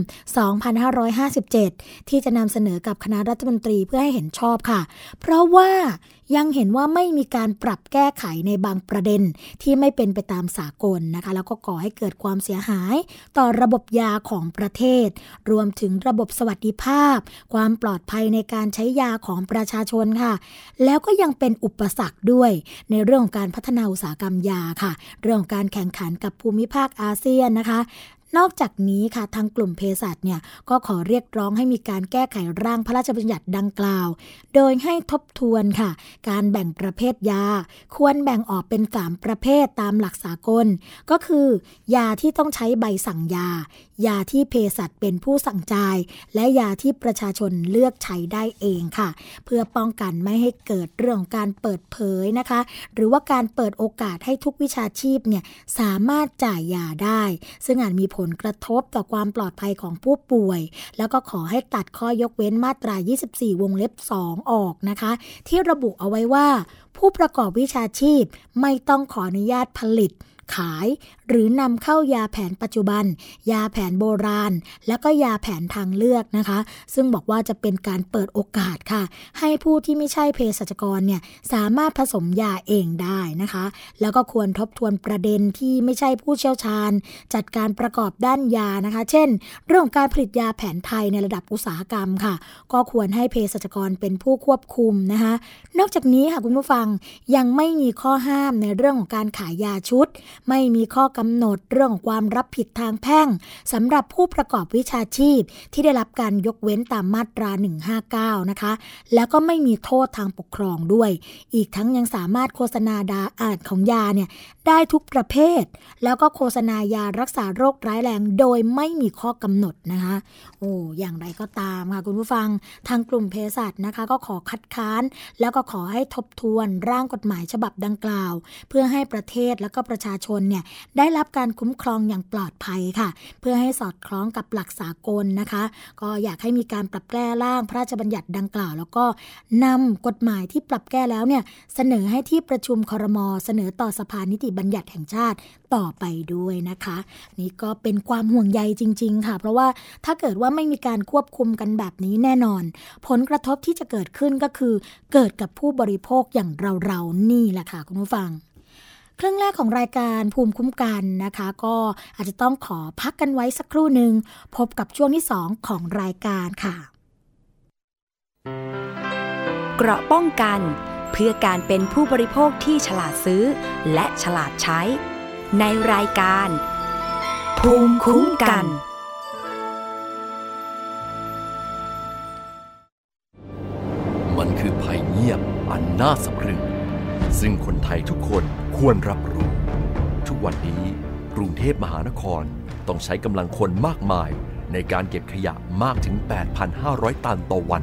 Speaker 2: 2557 ที่จะนำเสนอกับคณะรัฐมนตรีเพื่อให้เห็นชอบค่ะ เพราะว่า ยังเห็นว่าไม่มีการปรับแก้ไขในบางประเด็นที่ไม่เป็นไปตามสากลนะคะ แล้วก็ก่อให้เกิดความเสียหาย ต่อระบบยาของประเทศ รวมถึงระบบสวัสดิภาพ ความปลอดภัยในการใช้ยาของประชาชนค่ะ แล้วก็ยังเป็นอุปสรรคด้วย ในเรื่องของการพัฒนาอุตสาหกรรมยาค่ะ เรื่องของการแข่งขันกับภูมิภาคอาเซียนนะคะ นอกจากนี้ค่ะทางกลุ่มเภสัชเนี่ยก็ขอเรียกร้องให้มีการแก้ไขร่างพระราชบัญญัติดังกล่าว โดยให้ทบทวนค่ะ การแบ่งประเภทยา ควรแบ่งออกเป็น 3 ประเภทตามหลักสากล ก็คือ ยาที่ต้องใช้ใบสั่งยา ยาที่เภสัชเป็นผู้สั่งจ่าย และยาที่ประชาชนเลือกใช้ได้เองค่ะ เพื่อป้องกันไม่ให้เกิดเรื่องการเปิดเผยนะคะ หรือว่าการเปิดโอกาสให้ทุกวิชาชีพเนี่ยสามารถจ่ายยาได้ ซึ่งอาจมีผลลกระทบต่อความปลอดภัยของผู้ป่วย แล้วก็ขอให้ตัดข้อยกเว้นมาตรา 24 วงเล็บ 2 ออกนะคะ ที่ระบุเอาไว้ว่า ผู้ประกอบวิชาชีพไม่ต้องขออนุญาตผลิต ขาย หรือนำเข้ายาแผนปัจจุบัน ยาแผนโบราณ แล้วก็ยาแผนทางเลือกนะคะ ซึ่งบอกว่าจะเป็นการเปิดโอกาสค่ะ ให้ผู้ที่ไม่ใช่เภสัชกรเนี่ยสามารถผสมยาเองได้นะคะ แล้วก็ควรทบทวนประเด็นที่ไม่ใช่ผู้เชี่ยวชาญ จัดการประกอบด้านยานะคะ เช่น เรื่องของการผลิตยาแผนไทยในระดับอุตสาหกรรมค่ะ ก็ควรให้เภสัชกรเป็นผู้ควบคุมนะคะ นอกจากนี้ค่ะคุณผู้ฟังยังไม่มีข้อห้ามในเรื่องของการขายยาชุดไม่มีข้อกำหนดเรื่องความรับผิดทางแพ่งสำหรับผู้ประกอบวิชาชีพ ที่ได้รับการยกเว้นตามมาตรา 159 นะคะ แล้วก็ไม่มีโทษทางปกครองด้วย อีกทั้งยังสามารถโฆษณาดาอาจของยาเนี่ยได้ทุกประเภท แล้วก็โฆษณายารักษาโรคร้ายแรงโดยไม่มีข้อกำหนดนะคะ โอ้อย่างไรก็ตามค่ะคุณผู้ฟังทางกลุ่มเภสัชนะคะ ก็ขอคัดค้าน แล้วก็ขอให้ทบทวนร่างกฎหมายฉบับดังกล่าว เพื่อให้ประเทศและก็ประชาชนเนี่ยได้รับการคุ้มครองอย่างปลอดภัยค่ะ เพื่อให้สอดคล้องกับหลักสากลนะคะ ก็อยากให้มีการปรับแก้ร่างพระราชบัญญัติดังกล่าว แล้วก็นำกฎหมายที่ปรับแก้แล้วเนี่ยเสนอให้ที่ประชุมครมเสนอต่อสภานิติบัญญัติแห่งชาติต่อไปด้วยนะคะ นี่ก็เป็นความห่วงใยจริง ๆ ค่ะ เพราะว่าถ้าเกิดว่าไม่มีการควบคุมกันแบบนี้แน่นอน ผลกระทบที่จะเกิดขึ้นก็คือ เกิดกับผู้บริโภคอย่างเราๆนี่แหละค่ะคุณผู้ฟังครึ่งแรกของรายการภูมิคุ้มกันนะคะ ก็อาจจะต้องขอพักกันไว้สักครู่หนึ่งพบกับช่วงที่ 2 ของรายการค่ะ
Speaker 3: เกราะป้องกัน เพื่อการเป็นผู้บริโภคที่ฉลาดซื้อ และฉลาดใช้ ในรายการ ภูมิคุ้มกัน
Speaker 4: มันคือภัยเงียบอันน่าสะพรึง ซึ่งคนไทยทุกคนควรรับรู้ ทุกวันนี้กรุงเทพมหานครต้องใช้กำลังคนมากมายในการเก็บขยะมากถึง 8,500 ตันต่อวัน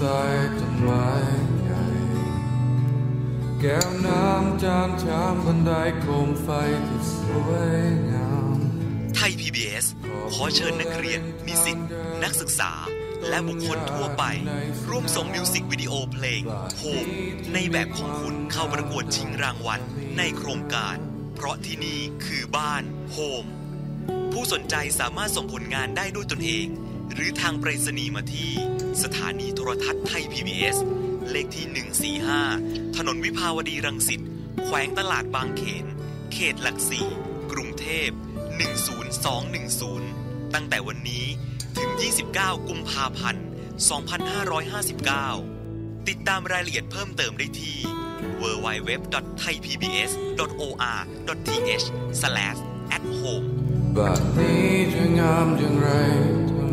Speaker 5: ศซ้ายต้นไม้ใหญ่ แก้วน้ำจานชามบันไดโคมไฟที่สวยงาม
Speaker 6: ไทย PBS ขอเชิญนักเรียน นิสิต นักศึกษา และบุคคลทั่วไป ร่วมส่งมิวสิกวิดีโอเพลงโฮมในแบบของคุณเข้าประกวดชิงรางวัลในโครงการ เพราะที่นี่คือบ้านโฮมผู้สนใจสามารถส่งผลงานได้ด้วยตนเอง หรือทางไปรษณีย์มาที่ สถานีโทรทัศน์ไทย PBS เลขที่ 145 ถนนวิภาวดีรังสิต แขวงตลาดบางเขน เขตหลักสี่ กรุงเทพ 10210 ตั้งแต่วันนี้ถึง 29 กุมภาพันธ์ 2559 ติดตามรายละเอียดเพิ่มเติมได้ที่ www.thaipbs.or.th/at-home
Speaker 5: บ้านนี้จะงามอย่างไร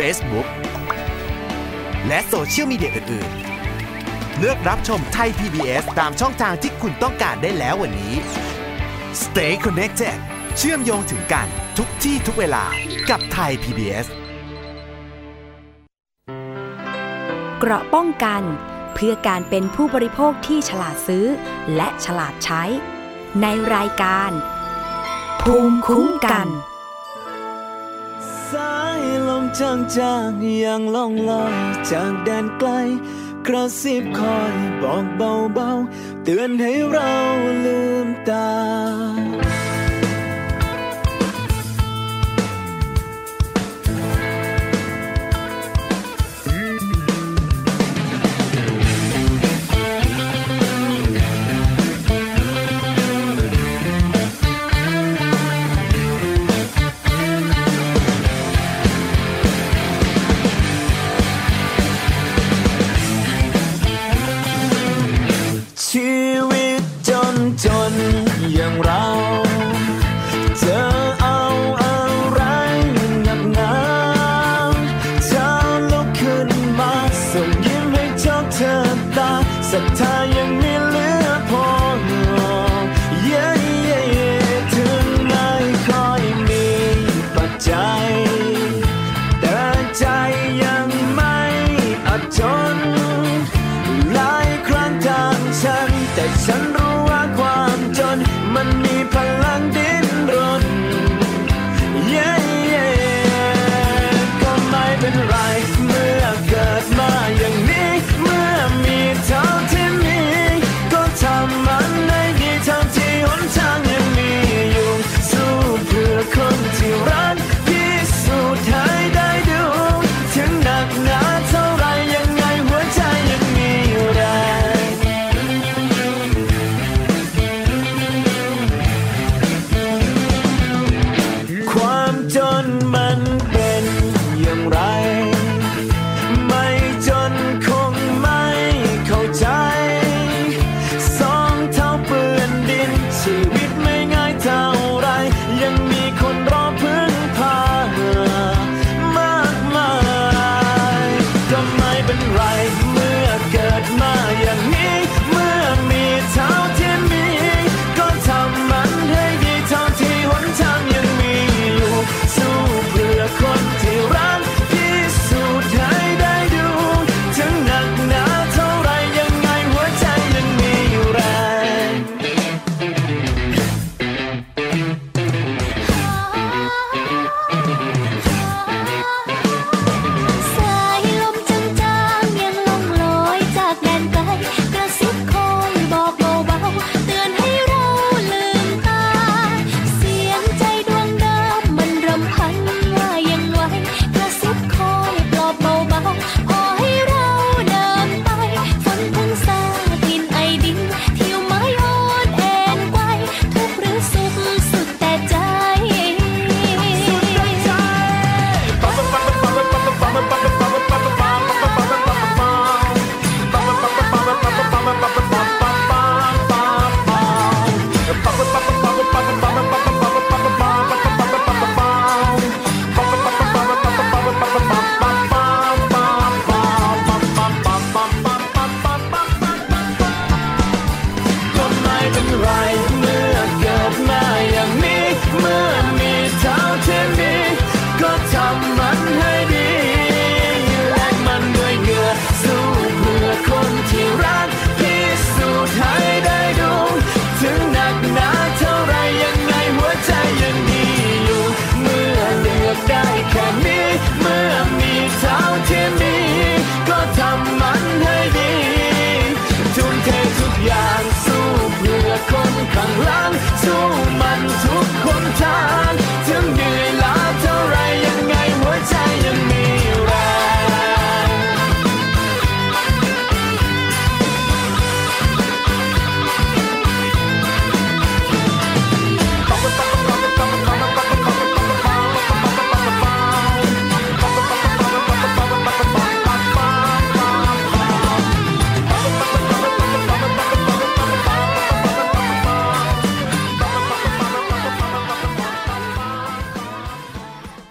Speaker 7: Facebook และโซเชียลมีเดียอื่นๆ เลือกรับชมไทย PBS ตามช่องทางที่คุณต้องการได้แล้ววันนี้ Stay connected เชื่อมโยงถึงกันทุกที่ทุกเวลากับไทย PBS
Speaker 3: เกราะป้องกันเพื่อการเป็นผู้บริโภคที่ฉลาดซื้อ และฉลาดใช้ ในรายการ ภูมิคุ้มกัน
Speaker 8: จางจางๆอย่างล่องลอยจากแดนไกล กระซิบคอยบอกเบาๆ เตือนให้เราลืมตา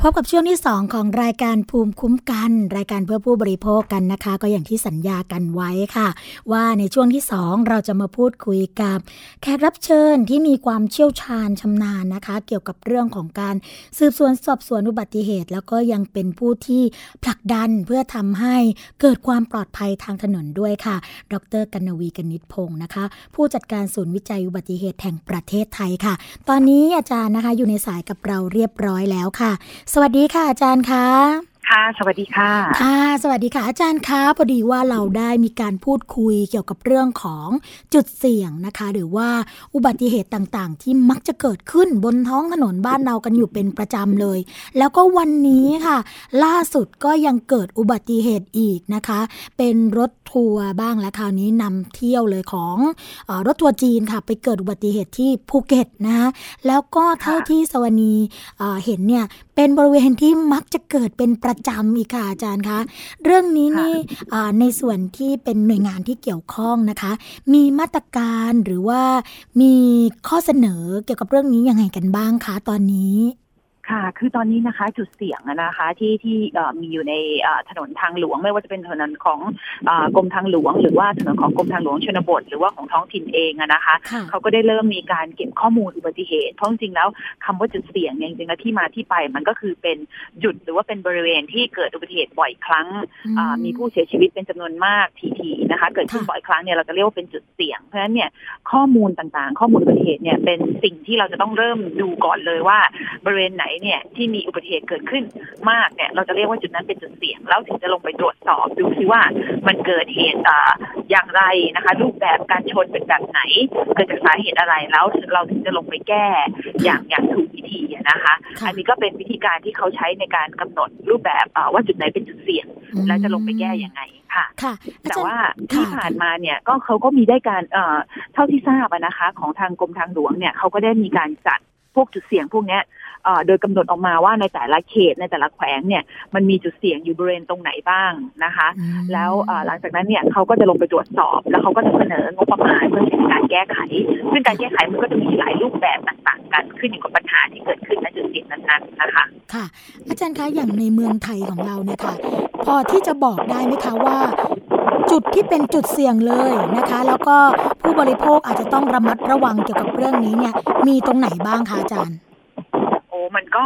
Speaker 2: พบกับช่วงที่ 2 ของรายการภูมิคุ้มกัน รายการเพื่อผู้บริโภคกันนะคะ ก็อย่างที่สัญญากันไว้ค่ะ ว่าในช่วงที่ 2 เราจะมาพูดคุยกับ แขกรับเชิญที่มีความเชี่ยวชาญชำนาญนะคะ เกี่ยวกับเรื่องของการสืบสวนสอบสวนอุบัติเหตุ แล้วก็ยังเป็นผู้ที่ผลักดันเพื่อทำให้เกิดความปลอดภัยทางถนนด้วยค่ะ ดรกันวีกนิษฐพงศ์นะคะ ผู้จัดการศูนย์วิจัยอุบัติเหตุแห่งประเทศไทยค่ะ ตอนนี้อาจารย์นะคะอยู่ในสายกับเราเรียบร้อยแล้วค่ะสวัสดีค่ะอาจารย์คะ
Speaker 9: ค่ะ สวัสดีค่ะ
Speaker 2: ค่ะ สวัสดีค่ะอาจารย์คะพอดีว่าเราได้มีการพูดคุยเกี่ยวกับเรื่องของจุดเสี่ยงนะคะ หรือว่าอุบัติเหตุต่างๆ ที่มักจะเกิดขึ้นบนท้องถนนบ้านเรากันอยู่เป็นประจำเลย แล้วก็วันนี้ค่ะ ล่าสุดก็ยังเกิดอุบัติเหตุอีกนะคะ เป็นรถทัวร์บ้างและคราวนี้นำเที่ยวเลยของเออรถทัวร์จีนค่ะ ไปเกิดอุบัติเหตุที่ภูเก็ตนะคะแล้วก็เท่าที่สวนีเอ่อเห็นเนี่ย เป็นบริเวณที่มักจะเกิดเป็นประจำอีกค่ะอาจารย์คะ เรื่องนี้นี่อ่าในส่วนที่เป็นหน่วยงานที่เกี่ยวข้องนะคะ มีมาตรการหรือว่ามีข้อเสนอเกี่ยวกับเรื่องนี้ยังไงกันบ้างคะตอนนี้
Speaker 9: ค่ะ คือตอนนี้นะคะจุดเสี่ยงอะนะคะที่ที่เอ่อมีอยู่ในเอ่อถนนทางหลวง ไม่ว่าจะเป็นถนนของเอ่อกรมทางหลวง หรือว่าถนนของกรมทางหลวงชนบท หรือว่าของท้องถิ่นเองอะนะคะ
Speaker 2: ค่ะ
Speaker 9: เขาก็ได้เริ่มมีการเก็บข้อมูลอุบัติเหตุเพราะจริงๆแล้วคำว่าจุดเสี่ยงเนี่ยจริงๆแล้วที่มาที่ไปมันก็คือเป็นจุดหรือว่าเป็นบริเวณที่เกิดอุบัติเหตุบ่อยครั้งอ่ามีผู้เสียชีวิตเป็นจำนวนมากทีๆนะคะ เกิดขึ้น
Speaker 2: ค่ะ
Speaker 9: บ่อยครั้งเนี่ยเราจะเรียกว่าเป็นจุดเสี่ยงเพราะฉะนั้นเนี่ยข้อมูลต่างๆ ข้อมูลอุบัติเหตุเนี่ยเป็นสิ่งที่เราจะต้องเริ่มดูก่อนเลยว่าบริเวณไหนเนี่ยที่มีอุบัติเหตุเกิดขึ้นมากเนี่ยเราจะเรียกว่าจุดนั้นเป็นจุดเสี่ยง แล้วถึงจะลงไปตรวจสอบดูซิว่ามันเกิดเหตุอ่าอย่างไรนะคะรูปแบบการชนเป็นแบบไหน เกิดจากสาเหตุอะไรแล้วเราถึงจะลงไปแก้อย่างอย่างถูกวิธีอะนะคะ
Speaker 2: ค่ะ
Speaker 9: อันนี้ก็เป็นวิธีการที่เขาใช้ในการกำหนดรูปแบบอ่าว่าจุดไหนเป็นจุดเสี่ยง แล้วจะลงไปแก้ยังไงค่ะ
Speaker 2: ค่ะอา
Speaker 9: แต่
Speaker 2: จารย์
Speaker 9: ว่า
Speaker 2: ค่ะ
Speaker 9: ที่ผ่านมาเนี่ยก็เขาก็มีได้การเอ่อเท่าที่ทราบอะนะคะ ของทางกรมทางหลวงเนี่ยเขาก็ได้มีการจัดพวกจุดเสี่ยงพวกเนี้ยเอ่อ โดยกำหนดออกมาว่าในแต่ละเขตในแต่ละแขวงเนี่ยมันมีจุดเสี่ยงอยู่บริเวณตรงไหนบ้างนะคะ
Speaker 2: อืม
Speaker 9: แล้วเอ่อหลังจากนั้นเนี่ยเขาก็จะลงไปตรวจสอบ แล้วเขาก็จะเสนองบประมาณเพื่อเป็นการแก้ไข ซึ่งการแก้ไขมันก็จะมีหลายรูปแบบต่างๆ กันขึ้นอยู่กับปัญหาที่เกิดขึ้นณจุดเสี่ยงนั้นๆนะคะ
Speaker 2: ค่ะ อาจารย์คะอย่างในเมืองไทยของเราเนี่ยค่ะ พอที่จะบอกได้ไหมคะว่าจุดที่เป็นจุดเสี่ยงเลยนะคะ แล้วก็ผู้บริโภคอาจจะต้องระมัดระวังเกี่ยวกับเรื่องนี้เนี่ยมีตรงไหนบ้างคะอาจารย์
Speaker 9: โอ้ มันก็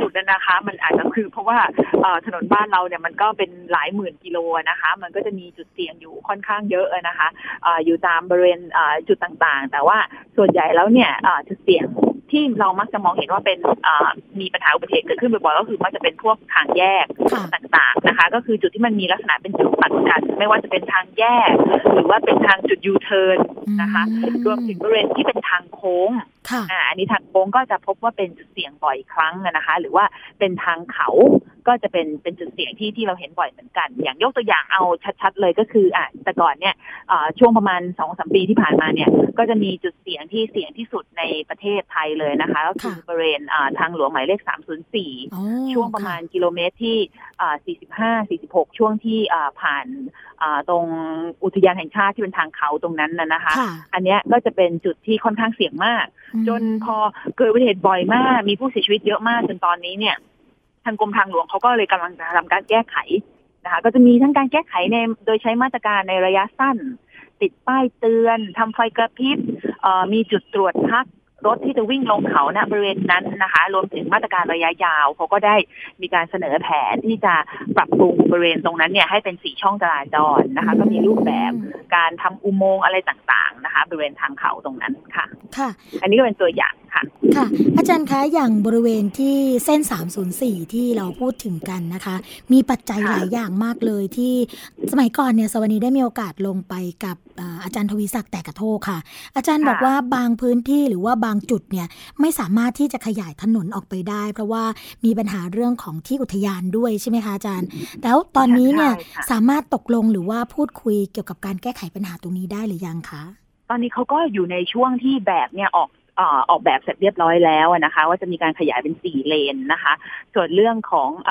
Speaker 9: จุดนั้นนะคะ มันอาจจะคือเพราะว่าเอ่อถนนบ้านเราเนี่ยมันก็เป็นหลายหมื่นกิโลอะนะคะ มันก็จะมีจุดเสี่ยงอยู่ค่อนข้างเยอะอะนะคะเอ่ออยู่ตามบริเวณเอ่อจุดต่างๆ แต่ว่าส่วนใหญ่แล้วเนี่ยเอ่อจุดเสี่ยงที่เรามักจะมองเห็นว่าเป็นเอ่อมีปัญหาอุบัติเหตุเกิดขึ้นบ่อยๆก็คือมักจะเป็นพวกทางแยก
Speaker 2: ค่ะ
Speaker 9: ต่างๆนะคะ ก็คือจุดที่มันมีลักษณะเป็นจุดตัดกัน ไม่ว่าจะเป็นทางแยก หรือว่าเป็นทางจุดยูเทิร์นนะคะ
Speaker 2: อืม
Speaker 9: รวมถึงบริเวณที่เป็นทางโค้ง
Speaker 2: ค่ะ
Speaker 9: อ่าอันนี้ทางโค้งก็จะพบว่าเป็นจุดเสี่ยงบ่อยครั้งอะนะคะ หรือว่าเป็นทางเขาก็จะเป็นเป็นจุดเสี่ยงที่ที่เราเห็นบ่อยเหมือนกัน อย่างยกตัวอย่างเอาชัด ๆ เลยก็คืออะแต่ก่อนเนี่ยอ่าช่วงประมาณสองสามปีที่ผ่านมาเนี่ย ก็จะมีจุดเสี่ยงที่เสี่ยงที่สุดในประเทศไทยเลยนะคะ ก็คือ
Speaker 2: ค่ะ
Speaker 9: บริเวณอ่าทางหลวงหมายเลข 304
Speaker 2: อ๋อ
Speaker 9: ช่วงประมาณกิโลเมตรที่อ่า45 46 ช่วงที่อ่าผ่านอ่า ตรงอุทยานแห่งชาติที่เป็นทางเขาตรงนั้นน่ะนะคะ
Speaker 2: ค่ะ
Speaker 9: อันเนี้ยก็จะเป็นจุดที่ค่อนข้างเสี่ยงมาก จนพอเกิดอุบัติเหตุบ่อยมาก มีผู้เสียชีวิตเยอะมากจนตอนนี้เนี่ย ทางกรมทางหลวงเขาก็เลยกำลังจะทำการแก้ไขนะคะ ก็จะมีทั้งการแก้ไขในโดยใช้มาตรการในระยะสั้น ติดป้ายเตือนทำไฟกระพริบเอ่อมีจุดตรวจพัก รถที่จะวิ่งลงเขาณบริเวณนั้นนะคะ รวมถึงมาตรการระยะยาวเขาก็ได้มีการเสนอแผนที่จะปรับปรุงบริเวณตรงนั้นเนี่ยให้เป็นสีช่องจราจรนะคะ ก็มีรูปแบบการทำอุโมงค์อะไรต่างๆนะคะ บริเวณทางเขาตรงนั้นค่ะ
Speaker 2: ค่ะ
Speaker 9: อันนี้ก็เป็นตัวอย่าง ค่ะ
Speaker 2: ค่ะ อาจารย์คะอย่างบริเวณที่เส้น 304 ที่เราพูดถึงกันนะคะ มีปัจจัย
Speaker 9: ค่ะ
Speaker 2: หลายอย่างมากเลยที่สมัยก่อนเนี่ยสวนีได้มีโอกาสลงไปกับอ่าอาจารย์ทวีศักดิ์แต่กระโทกค่ะ อาจารย์บอกว่าบางพื้นที่หรือว่าบางจุดเนี่ยไม่สามารถที่จะขยายถนนออกไปได้ เพราะว่ามีปัญหาเรื่องของที่อุทยานด้วยใช่ไหมคะอาจารย์ แล้วตอนนี้เนี่ย
Speaker 9: ใช่ค่ะ
Speaker 2: สามารถตกลงหรือว่าพูดคุยเกี่ยวกับการแก้ไขปัญหาตรงนี้ได้หรือยังคะ
Speaker 9: ตอนนี้เขาก็อยู่ในช่วงที่แบบเนี่ยออกเอออกแบบเสร็จเรียบร้อยแล้วนะคะ ว่าจะมีการขยายเป็นสี่เลนนะคะ ส่วนเรื่องของอ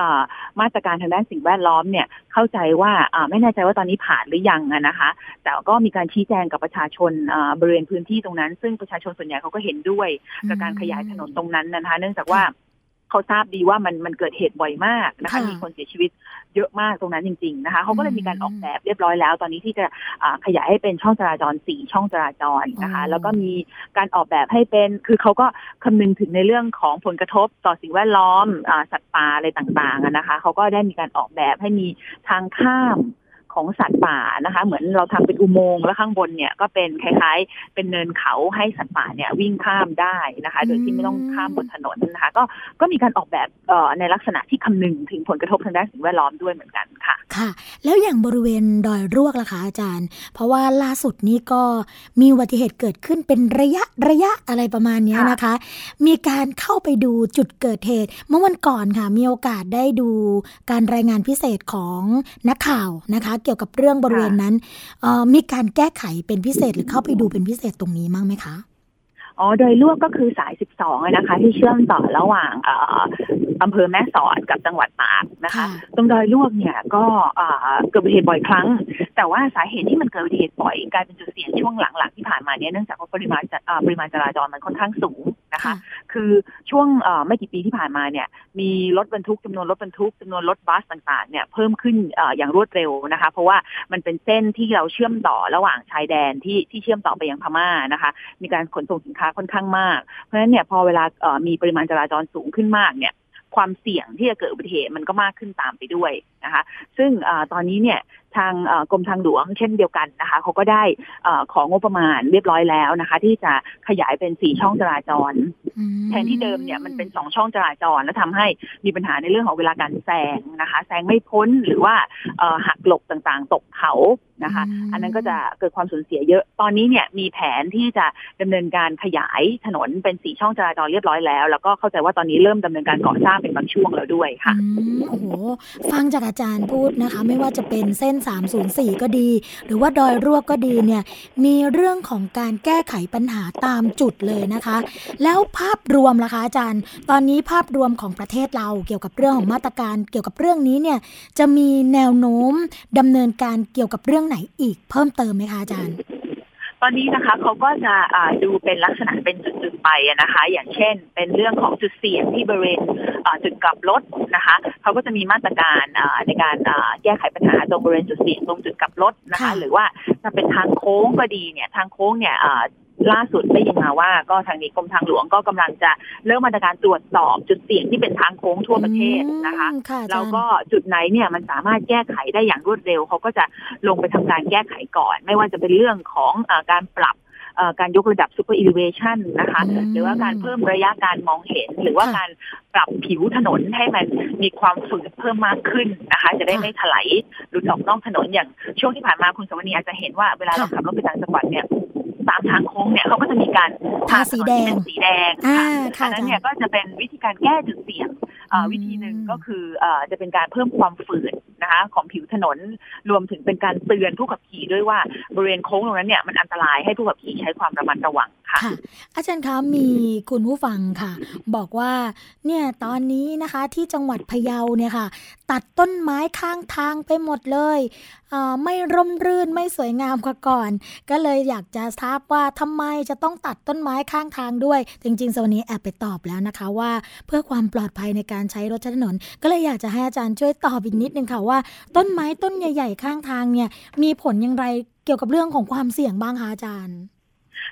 Speaker 9: มาตรการทางด้านสิ่งแวดล้อมเนี่ยเข้าใจว่าไม่แน่ใจว่าตอนนี้ผ่านหรือยังนะคะ แต่ก็มีการชี้แจงกับประชาชนบริเวณพื้นที่ตรงนั้น ซึ่งประชาชนส่วนใหญ่เขาก็เห็นด้วยกับการขยายถนนตรงนั้นนะคะ เนื่องจากว่า เขาทราบดีว่ามันมันเกิดเหตุบ่อยมากนะคะ
Speaker 2: ค่ะ
Speaker 9: มีคนเสียชีวิตเยอะมากตรงนั้นจริง ๆ นะคะเขาก็เลยมีการออกแบบเรียบร้อยแล้ว ตอนนี้ที่จะอ่าขยายให้เป็นช่องจราจรสี่ช่องจราจรนะคะ
Speaker 2: อ๋อ
Speaker 9: แล้วก็มีการออกแบบให้เป็นคือเขาก็คำนึงถึงในเรื่องของผลกระทบต่อสิ่งแวดล้อมอ่าสัตว์ป่าอะไรต่างๆอะนะคะเขาก็ได้มีการออกแบบให้มีทางข้าม ของสัตว์ป่านะคะ เหมือนเราทำเป็นอุโมงค์แล้วข้างบนเนี่ยก็เป็นคล้ายๆ เป็นเนินเขาให้สัตว์ป่าเนี่ยวิ่งข้ามได้นะคะ โดยที่ไม่ต้องข้ามบนถนนนะคะ ก็ก็มีการออกแบบเอ่อในลักษณะที่คำนึงถึงผลกระทบทางด้านสิ่งแวดล้อมด้วยเหมือนกันค่ะ
Speaker 2: ค่ะ แล้วอย่างบริเวณดอยรวกล่ะคะอาจารย์ เพราะว่าล่าสุดนี้ก็มีอุบัติเหตุเกิดขึ้นเป็นระยะระยะอะไรประมาณเนี้ย
Speaker 9: ค่ะ
Speaker 2: นะคะ มีการเข้าไปดูจุดเกิดเหตุ เมื่อวันก่อนค่ะมีโอกาสได้ดูการรายงานพิเศษของนักข่าวนะคะเกี่ยวกับเรื่องบริเวณนั้นมีการแก้ไขเป็นพิเศษหรือเข้าไปดูเป็นพิเศษตรงนี้มั้งไหมคะ
Speaker 9: อ๋อ โดยรวมก็คือสาย 12อะนะคะ ที่เชื่อมต่อระหว่าง อ่ออำเภอแม่สอดกับจังหวัดตากนะคะ
Speaker 2: ค่ะ
Speaker 9: ตรงดอยลวกเนี่ยก็เอ่อเกิดอุบัติเหตุบ่อยครั้ง แต่ว่าสาเหตุที่มันเกิดอุบัติเหตุบ่อยกลายเป็นจุดเสี่ยงช่วงหลังๆที่ผ่านมาเนี่ยเนื่องจากว่าปริมาณจะเอ่อปริมาณจราจรมันค่อนข้างสูงนะคะ
Speaker 2: ค่ะ
Speaker 9: คือช่วงเอ่อไม่กี่ปีที่ผ่านมาเนี่ย มีรถบรรทุกจำนวนรถบรรทุกจำนวนรถบัสต่างๆเนี่ยเพิ่มขึ้นเอ่ออย่างรวดเร็วนะคะ เพราะว่ามันเป็นเส้นที่เราเชื่อมต่อระหว่างชายแดนที่ที่เชื่อมต่อไปยังพม่านะคะ มีการขนส่งสินค้าค่อนข้างมาก เพราะฉะนั้นเนี่ยพอเวลาเอ่อมีปริมาณจราจรสูงขึ้นมากเนี่ย ความเสี่ยงที่จะเกิดอุบัติเหตุมันก็มากขึ้นตามไปด้วยนะคะ ซึ่งอตอนนี้เนี่ยทางเอ่อกรมทางหลวงเช่นเดียวกันนะคะเขาก็ได้เอ่อของงบประมาณเรียบร้อยแล้วนะคะ ที่จะขยายเป็นสี่ช่องจราจร
Speaker 2: อืม
Speaker 9: แทนที่เดิมเนี่ยมันเป็นสองช่องจราจร แล้วทำให้มีปัญหาในเรื่องของเวลาการแซงนะคะแซงไม่พ้นหรือว่าเอ่อหักหลบต่างๆ ตกเขานะคะ
Speaker 2: อืม
Speaker 9: อันนั้นก็จะเกิดความสูญเสียเยอะ ตอนนี้เนี่ยมีแผนที่จะดำเนินการขยายถนนเป็นสี่ช่องจราจรเรียบร้อยแล้ว แล้วก็เข้าใจว่าตอนนี้เริ่มดำเนินการก่อสร้างเป็นบางช่วงแล้วด้วยค่ะ
Speaker 2: อืมโอ้โหฟังจากอาจารย์พูดนะคะ ไม่ว่าจะเป็นเส้น304 ก็ดี หรือว่าดอยรั่วก็ดีเนี่ยมีเรื่องของการแก้ไขปัญหาตามจุดเลยนะคะ แล้วภาพรวมล่ะคะอาจารย์ ตอนนี้ภาพรวมของประเทศเราเกี่ยวกับเรื่องของมาตรการ เกี่ยวกับเรื่องนี้เนี่ยจะมีแนวโน้มดำเนินการเกี่ยวกับเรื่องไหนอีกเพิ่มเติมไหมคะอาจารย์
Speaker 9: ตอนนี้นะคะเขาก็จะอ่าดูเป็นลักษณะเป็นจุดๆไปอะนะคะ อย่างเช่น เป็นเรื่องของจุดเสี่ยงที่บริเวณอ่าจุดกลับรถนะคะเขาก็จะมีมาตรการอ่าในการอ่าแก้ไขปัญหาตรงบริเวณจุดเสี่ยงตรงจุดกลับรถนะคะ
Speaker 2: ค่ะ
Speaker 9: หรือว่าถ้าเป็นทางโค้งก็ดีเนี่ยทางโค้งเนี่ยอ่า ล่าสุดได้ยินมาว่าก็ทางนี้กรมทางหลวงก็กำลังจะเริ่มมาตรการตรวจสอบจุดเสี่ยงที่เป็นทางโค้งทั่วประเทศนะคะ
Speaker 2: อืมค่ะอาจารย์
Speaker 9: แล้วก็จุดไหนเนี่ยมันสามารถแก้ไขได้อย่างรวดเร็วเขาก็จะลงไปทำการแก้ไขก่อน ไม่ว่าจะเป็นเรื่องของอาการปรับเอ่อการยกระดับ super elevation นะคะ
Speaker 2: อืม
Speaker 9: หรือว่าการเพิ่มระยะการมองเห็น หรือว่า
Speaker 2: ค่ะ
Speaker 9: การปรับผิวถนนให้มันมีความฝืดเพิ่มมากขึ้นนะคะ จะได้
Speaker 2: ค่ะ
Speaker 9: ไม่ถลายหลุดออกนอกถนนอย่างช่วงที่ผ่านมาคุณสวนีอาจจะเห็นว่าเวลาเรา
Speaker 2: ค่ะ
Speaker 9: ขับรถไปต่างจังหวัดเนี่ย ตามทางโค้งเนี่ยเขาก็จะมีการ
Speaker 2: ทาสีแดง
Speaker 9: เป็นสีแดง
Speaker 2: อ่า
Speaker 9: ค่ะ
Speaker 2: ค่ะ
Speaker 9: อันนั้นเนี่ยก็จะเป็นวิธีการแก้จุดเสี่ยงเอ่อ
Speaker 2: อืม
Speaker 9: วิธีหนึ่งก็คือเอ่อจะเป็นการเพิ่มความฝืด นะคะของผิวถนน รวมถึงเป็นการเตือนผู้ขับขี่ด้วยว่าบริเวณโค้งตรงนั้นเนี่ยมันอันตรายให้ผู้ขับขี่ใช้ความระมัดระวังค่ะ
Speaker 2: คะอาจารย์คะมีคุณผู้ฟังค่ะ บอกว่าเนี่ยตอนนี้นะคะที่จังหวัดพะเยาเนี่ยค่ะ ตัดต้นไม้ข้างทางไปหมดเลยเไม่ร่มรื่นไม่สวยงามกว่าก่อน ก็เลยอยากจะทราบว่าทำไมจะต้องตัดต้นไม้ข้างทางด้วย จริงๆสวันนี้แอบไปตอบแล้วนะคะว่าเพื่อความปลอดภัยในการใช้รถใช้ถนน ก็เลยอยากจะให้อาจารย์ช่วยตอบอีกนิดนึงค่ะว่าต้นไม้ต้นใหญ่ ๆ ข้างทางเนี่ย มีผลอย่างไรเกี่ยวกับเรื่องของความเสี่ยงบ้างคะอาจารย์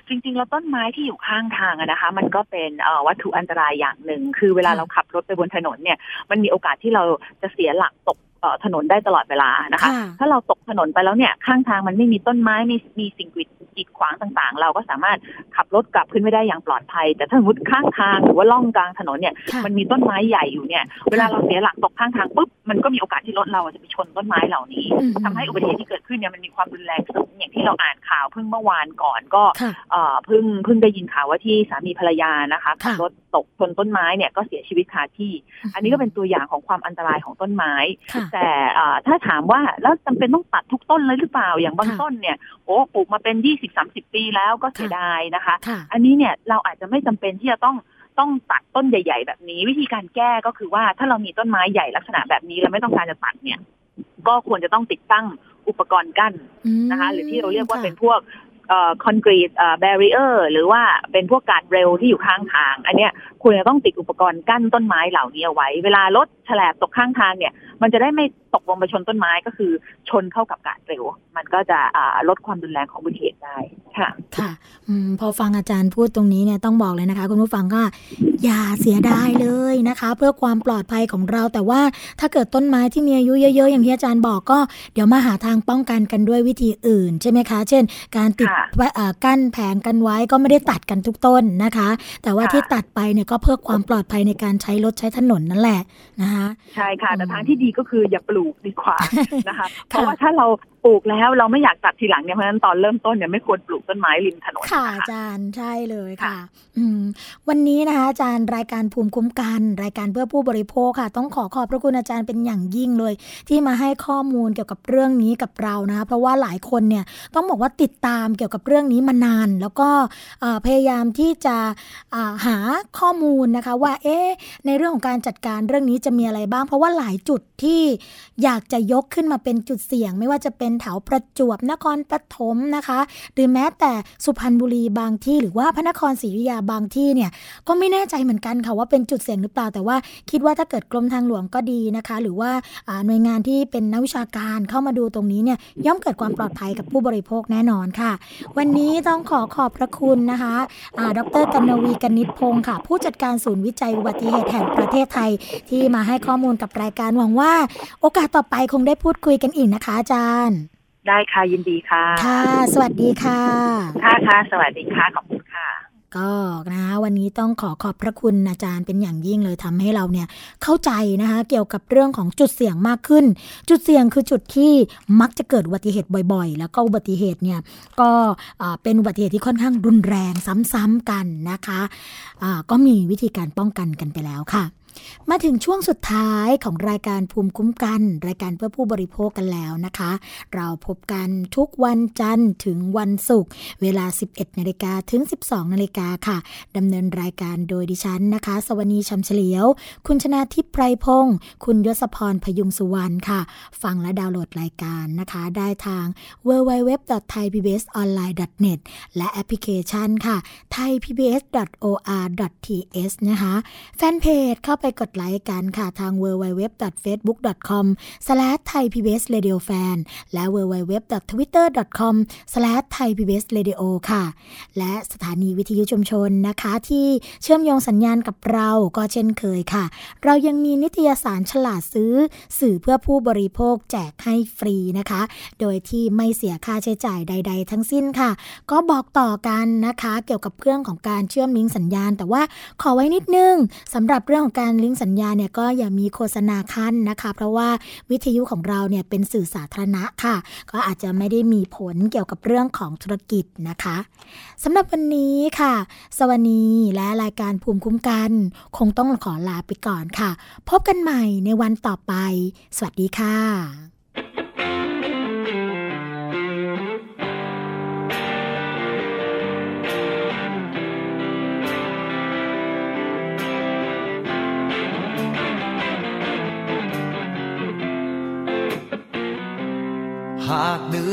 Speaker 9: จริงๆ แล้วต้นไม้ที่อยู่ข้างทางอะนะคะ มันก็เป็นเอ่อวัตถุอันตรายอย่างหนึ่ง คือเวลา
Speaker 2: ค่ะ
Speaker 9: เราขับรถไปบนถนนเนี่ย มันมีโอกาสที่เราจะเสียหลักตกเอ่อ ถนนได้ตลอดเวลานะคะ
Speaker 2: ค่ะ
Speaker 9: ถ้าเราตกถนนไปแล้วเนี่ย ข้างทางมันไม่มีต้นไม้มีมีสิ่งกีดกีดขวางต่างๆ เราก็สามารถขับรถกลับขึ้นไม่ได้อย่างปลอดภัย แต่ถ้าสมมติข้างทางหรือว่าล่องกลางถนนเนี่ย
Speaker 2: ค่ะ
Speaker 9: มันมีต้นไม้ใหญ่อยู่เนี่ย เวลาเราเสียหลักตกข้างทางปุ๊บ มันก็มีโอกาสที่รถเราจะไปชนต้นไม้เหล่านี้
Speaker 2: อืม
Speaker 9: ทำให้อุบัติเหตุที่เกิดขึ้นเนี่ยมันมีความรุนแรงสูงอย่างที่เราอ่านข่าวเพิ่งเมื่อวานก่อนก็
Speaker 2: ค่ะ
Speaker 9: เอ่อเพิ่งเพิ่งได้ยินข่าวว่าที่สามีภรรยานะคะขับ
Speaker 2: ค่ะ
Speaker 9: รถตกชนต้นไม้เนี่ยก็เสียชีวิตคาที่ อันนี้ก็เป็นตัวอย่างของความอันตรายของต้นไม้
Speaker 2: ค่ะ
Speaker 9: แต่เอ่อถ้าถามว่าแล้วจำเป็นต้องตัดทุกต้นเลยหรือเปล่าอย่างบาง
Speaker 2: ค่ะ
Speaker 9: ต้นเนี่ยโอ้ปลูกมาเป็นยี่สิบสามสิบปีแล้วก็เสียดายนะคะ
Speaker 2: ค่ะ
Speaker 9: อันนี้เนี่ยเราอาจจะไม่จำเป็นที่จะต้องต้องตัดต้นใหญ่ ๆ แบบนี้ วิธีการแก้ก็คือว่าถ้าเรามีต้นไม้ใหญ่ลักษณะแบบนี้เราไม่ต้องการจะตัดเนี่ย ก็ควรจะต้องติดตั้งอุปกรณ์กั้น
Speaker 2: ม
Speaker 9: นะคะ หรือที่เราเรียกว่า
Speaker 2: ค่ะ
Speaker 9: เป็นพวกเอ่อคอนกรีตเอ่อแบรีเออร์หรือว่าเป็นพวกการดเรลที่อยู่ข้างทาง อันเนี้ยควรจะต้องติดอุปกรณ์กั้นต้นไม้เหล่านี้เอาไว้ เวลารถแฉลบตกข้างทางเนี่ย มันจะได้ไม่ตกลงไปชนต้นไม้ก็คือชนเข้ากับการดเรลมันก็จะอ่าลดความรุนแรงของอุบัติเหตุได้ค่ะ
Speaker 2: ค่ะอมพอฟังอาจารย์พูดตรงนี้เนี่ยต้องบอกเลยนะคะ คุณผู้ฟังก็อย่าเสียดายเลยนะคะ เพื่อความปลอดภัยของเรา แต่ว่าถ้าเกิดต้นไม้ที่มีอายุเยอะๆ อย่างที่อาจารย์บอกก็เดี๋ยวมาหาทางป้องกันกันด้วยวิธีอื่นใช่ไหมคะ เช่น การติด
Speaker 9: ค่ะ
Speaker 2: ไว้เอ่อกั้นแผงกันไว้ก็ไม่ได้ตัดกันทุกต้นนะคะ แต่ว่า
Speaker 9: ค่ะ
Speaker 2: ที่ตัดไปเนี่ยก็เพื่อความปลอดภัยในการใช้รถใช้ถนนนั่นแหละนะคะ
Speaker 9: ใช่ค่ะแต่
Speaker 2: อืม
Speaker 9: ทางที่ดีก็คืออย่าปลูกดีกว่านะคะ เพราะว่าถ้าเราปป ลูกแล้วเราไม่อยากตัดทีหลังเนี่ยเพราะฉะนั้นตอนเริ่มต้นเนี่ยไม่ควรปลูกต้นไม้ริมถนน
Speaker 2: ค่ะ
Speaker 9: น
Speaker 2: อาจารย์ใช่เลยค่ะ
Speaker 9: ค่ะ
Speaker 2: อืมวันนี้นะคะอาจารย์รายการภูมิคุ้มกัน รายการเพื่อผู้บริโภคค่ะ ต้องขอขอบพระคุณอาจารย์เป็นอย่างยิ่งเลย ที่มาให้ข้อมูลเกี่ยวกับเรื่องนี้กับเรานะคะเพราะว่าหลายคนเนี่ยต้องบอกว่าติดตามเกี่ยวกับเรื่องนี้มานาน แล้วก็เอ่อพยายามที่จะอ่าหาข้อมูลนะคะว่าเอ๊ะในเรื่องของการจัดการเรื่องนี้จะมีอะไรบ้าง เพราะว่าหลายจุดที่อยากจะยกขึ้นมาเป็นจุดเสี่ยง ไม่ว่าจะเป็นแถวประจวบนครปฐมนะคะ หรือแม้แต่สุพรรณบุรีบางที่ หรือว่าพระนครศรีอยุธยาบางที่เนี่ยก็ไม่แน่ใจเหมือนกันค่ะว่าเป็นจุดเสี่ยงหรือเปล่าแต่ว่าคิดว่าถ้าเกิดกรมทางหลวงก็ดีนะคะ หรือว่าหน่วยงานที่เป็นนักวิชาการเข้ามาดูตรงนี้เนี่ยย่อมเกิดความปลอดภัยกับผู้บริโภคแน่นอนค่ะ วันนี้ต้องขอขอบพระคุณนะคะดรกันนวีกนิษฐพงศ์ค่ะ ผู้จัดการศูนย์วิจัยอุบัติเหตุแห่งประเทศไทย ที่มาให้ข้อมูลกับรายการหวังว่า โอกาสต่อไปคงได้พูดคุยกันอีกนะคะอาจารย์
Speaker 9: ได้ค่ะยินดีค่ะ
Speaker 2: ค่ะ สวัสดีค่ะ
Speaker 9: ค่ะค่ะ สวัสดีค่ะ ขอบคุณค่ะ
Speaker 2: ก็นะคะวันนี้ต้องขอขอบพระคุณอาจารย์เป็นอย่างยิ่งเลยทำให้เราเนี่ยเข้าใจนะคะเกี่ยวกับเรื่องของจุดเสี่ยงมากขึ้น จุดเสี่ยงคือจุดที่มักจะเกิดอุบัติเหตุบ่อยๆ แล้วก็อุบัติเหตุเนี่ยก็อ่าเป็นอุบัติเหตุที่ค่อนข้างรุนแรงซ้ำๆกันนะคะอ่าก็มีวิธีการป้องกันกันไปแล้วค่ะ มาถึงช่วงสุดท้ายของรายการภูมิคุ้มกัน รายการเพื่อผู้บริโภคกันแล้วนะคะ เราพบกันทุกวันจันทร์ถึงวันศุกร์เวลา 11นาฬิกาถึง 12นาฬิกาค่ะดำเนินรายการโดยดิฉันนะคะ สวนีชำเฉลียว คุณชนาทิพย์ไพรพงศ์คุณยศพรพยุงสุวรรณค่ะ ฟังและดาวน์โหลดรายการนะคะ ได้ทาง www.thaipbsonline.net และแอปพลิเคชันค่ะ thaipbs.or.th นะคะแฟนเพจเข้าไปกดไลค์กันค่ะทาง www.facebook.com/thaipbsradiofan และ www.twitter.com/thaipbsradio ค่ะ และสถานีวิทยุชุมชนนะคะที่เชื่อมโยงสัญญาณกับเราก็เช่นเคยค่ะ เรายังมีนิตยสารฉลาดซื้อสื่อเพื่อผู้บริโภคแจกให้ฟรีนะคะ โดยที่ไม่เสียค่าใช้จ่ายใด ๆ ทั้งสิ้นค่ะ ก็บอกต่อกันนะคะ เกี่ยวกับเรื่องของการเชื่อมลิงก์สัญญาณ แต่ว่าขอไว้นิดนึงสำหรับเรื่องของการลิงก์สัญญาเนี่ยก็อย่ามีโฆษณาขั้นนะคะ เพราะว่าวิทยุของเราเนี่ยเป็นสื่อสาธารณะค่ะ ก็อาจจะไม่ได้มีผลเกี่ยวกับเรื่องของธุรกิจนะคะสำหรับวันนี้ค่ะ สวัสดีและรายการภูมิคุ้มกัน คงต้องขอลาไปก่อนค่ะ พบกันใหม่ในวันต่อไป สวัสดีค่ะ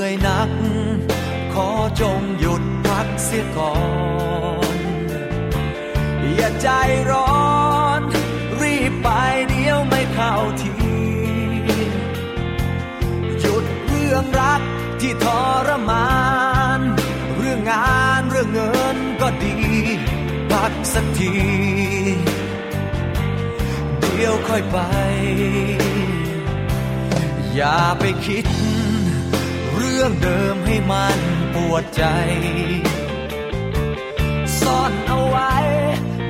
Speaker 8: อยนัก ขอจงหยุดพักเสียก่อน อย่าใจร้อน รีบไปเดี๋ยวไม่เข้าทีหยุดเรื่องรักที่ทรมาน เรื่องงานเรื่องเงินก็ดี พักสักทีเดี๋ยวค่อยไป อย่าไปคิด รื่องเดิมให้มันปวดใจ ซ่อนเอาไว้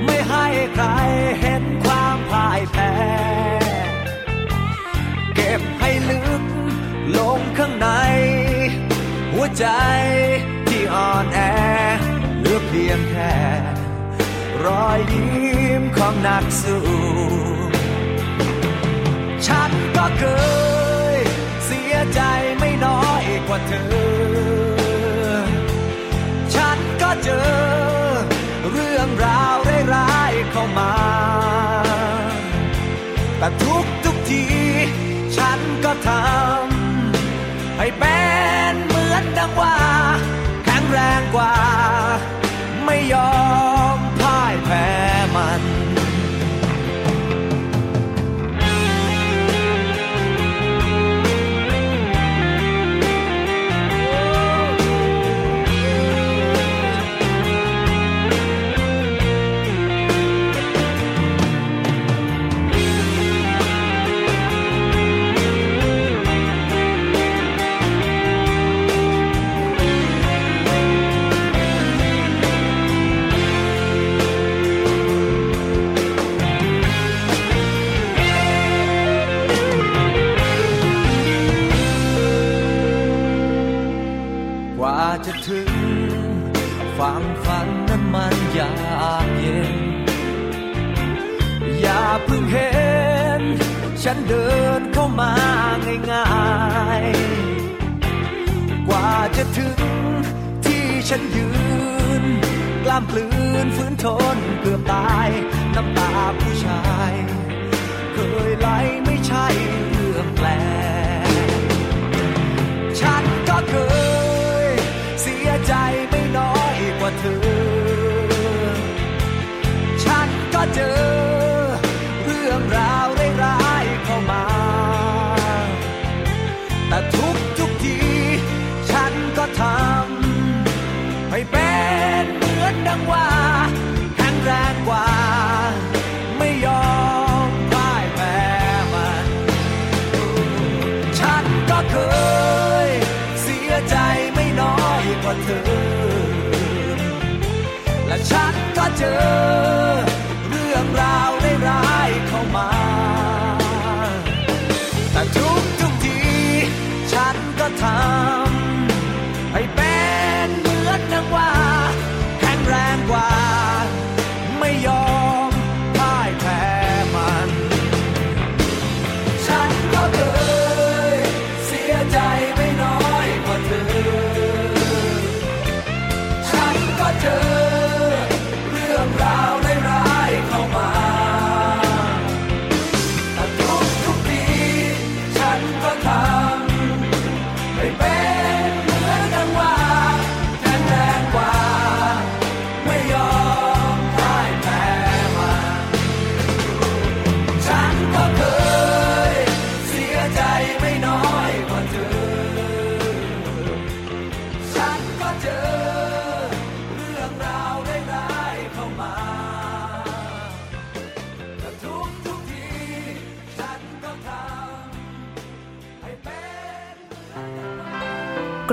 Speaker 8: ไม่ให้ใครเห็นความพ่ายแพ้ เก็บให้ลึกลงข้างใน หัวใจที่อ่อนแอเหลือเพียงแค่ รอยยิ้มของนักสู้ฉันก็เคยเสี ยใจไม่น้อยกว่าเธอันยืน กล้ามกลืนฝืนทนเกือบตาย น้ำตาผู้ชาย เคยไหลไม่ใช่ return.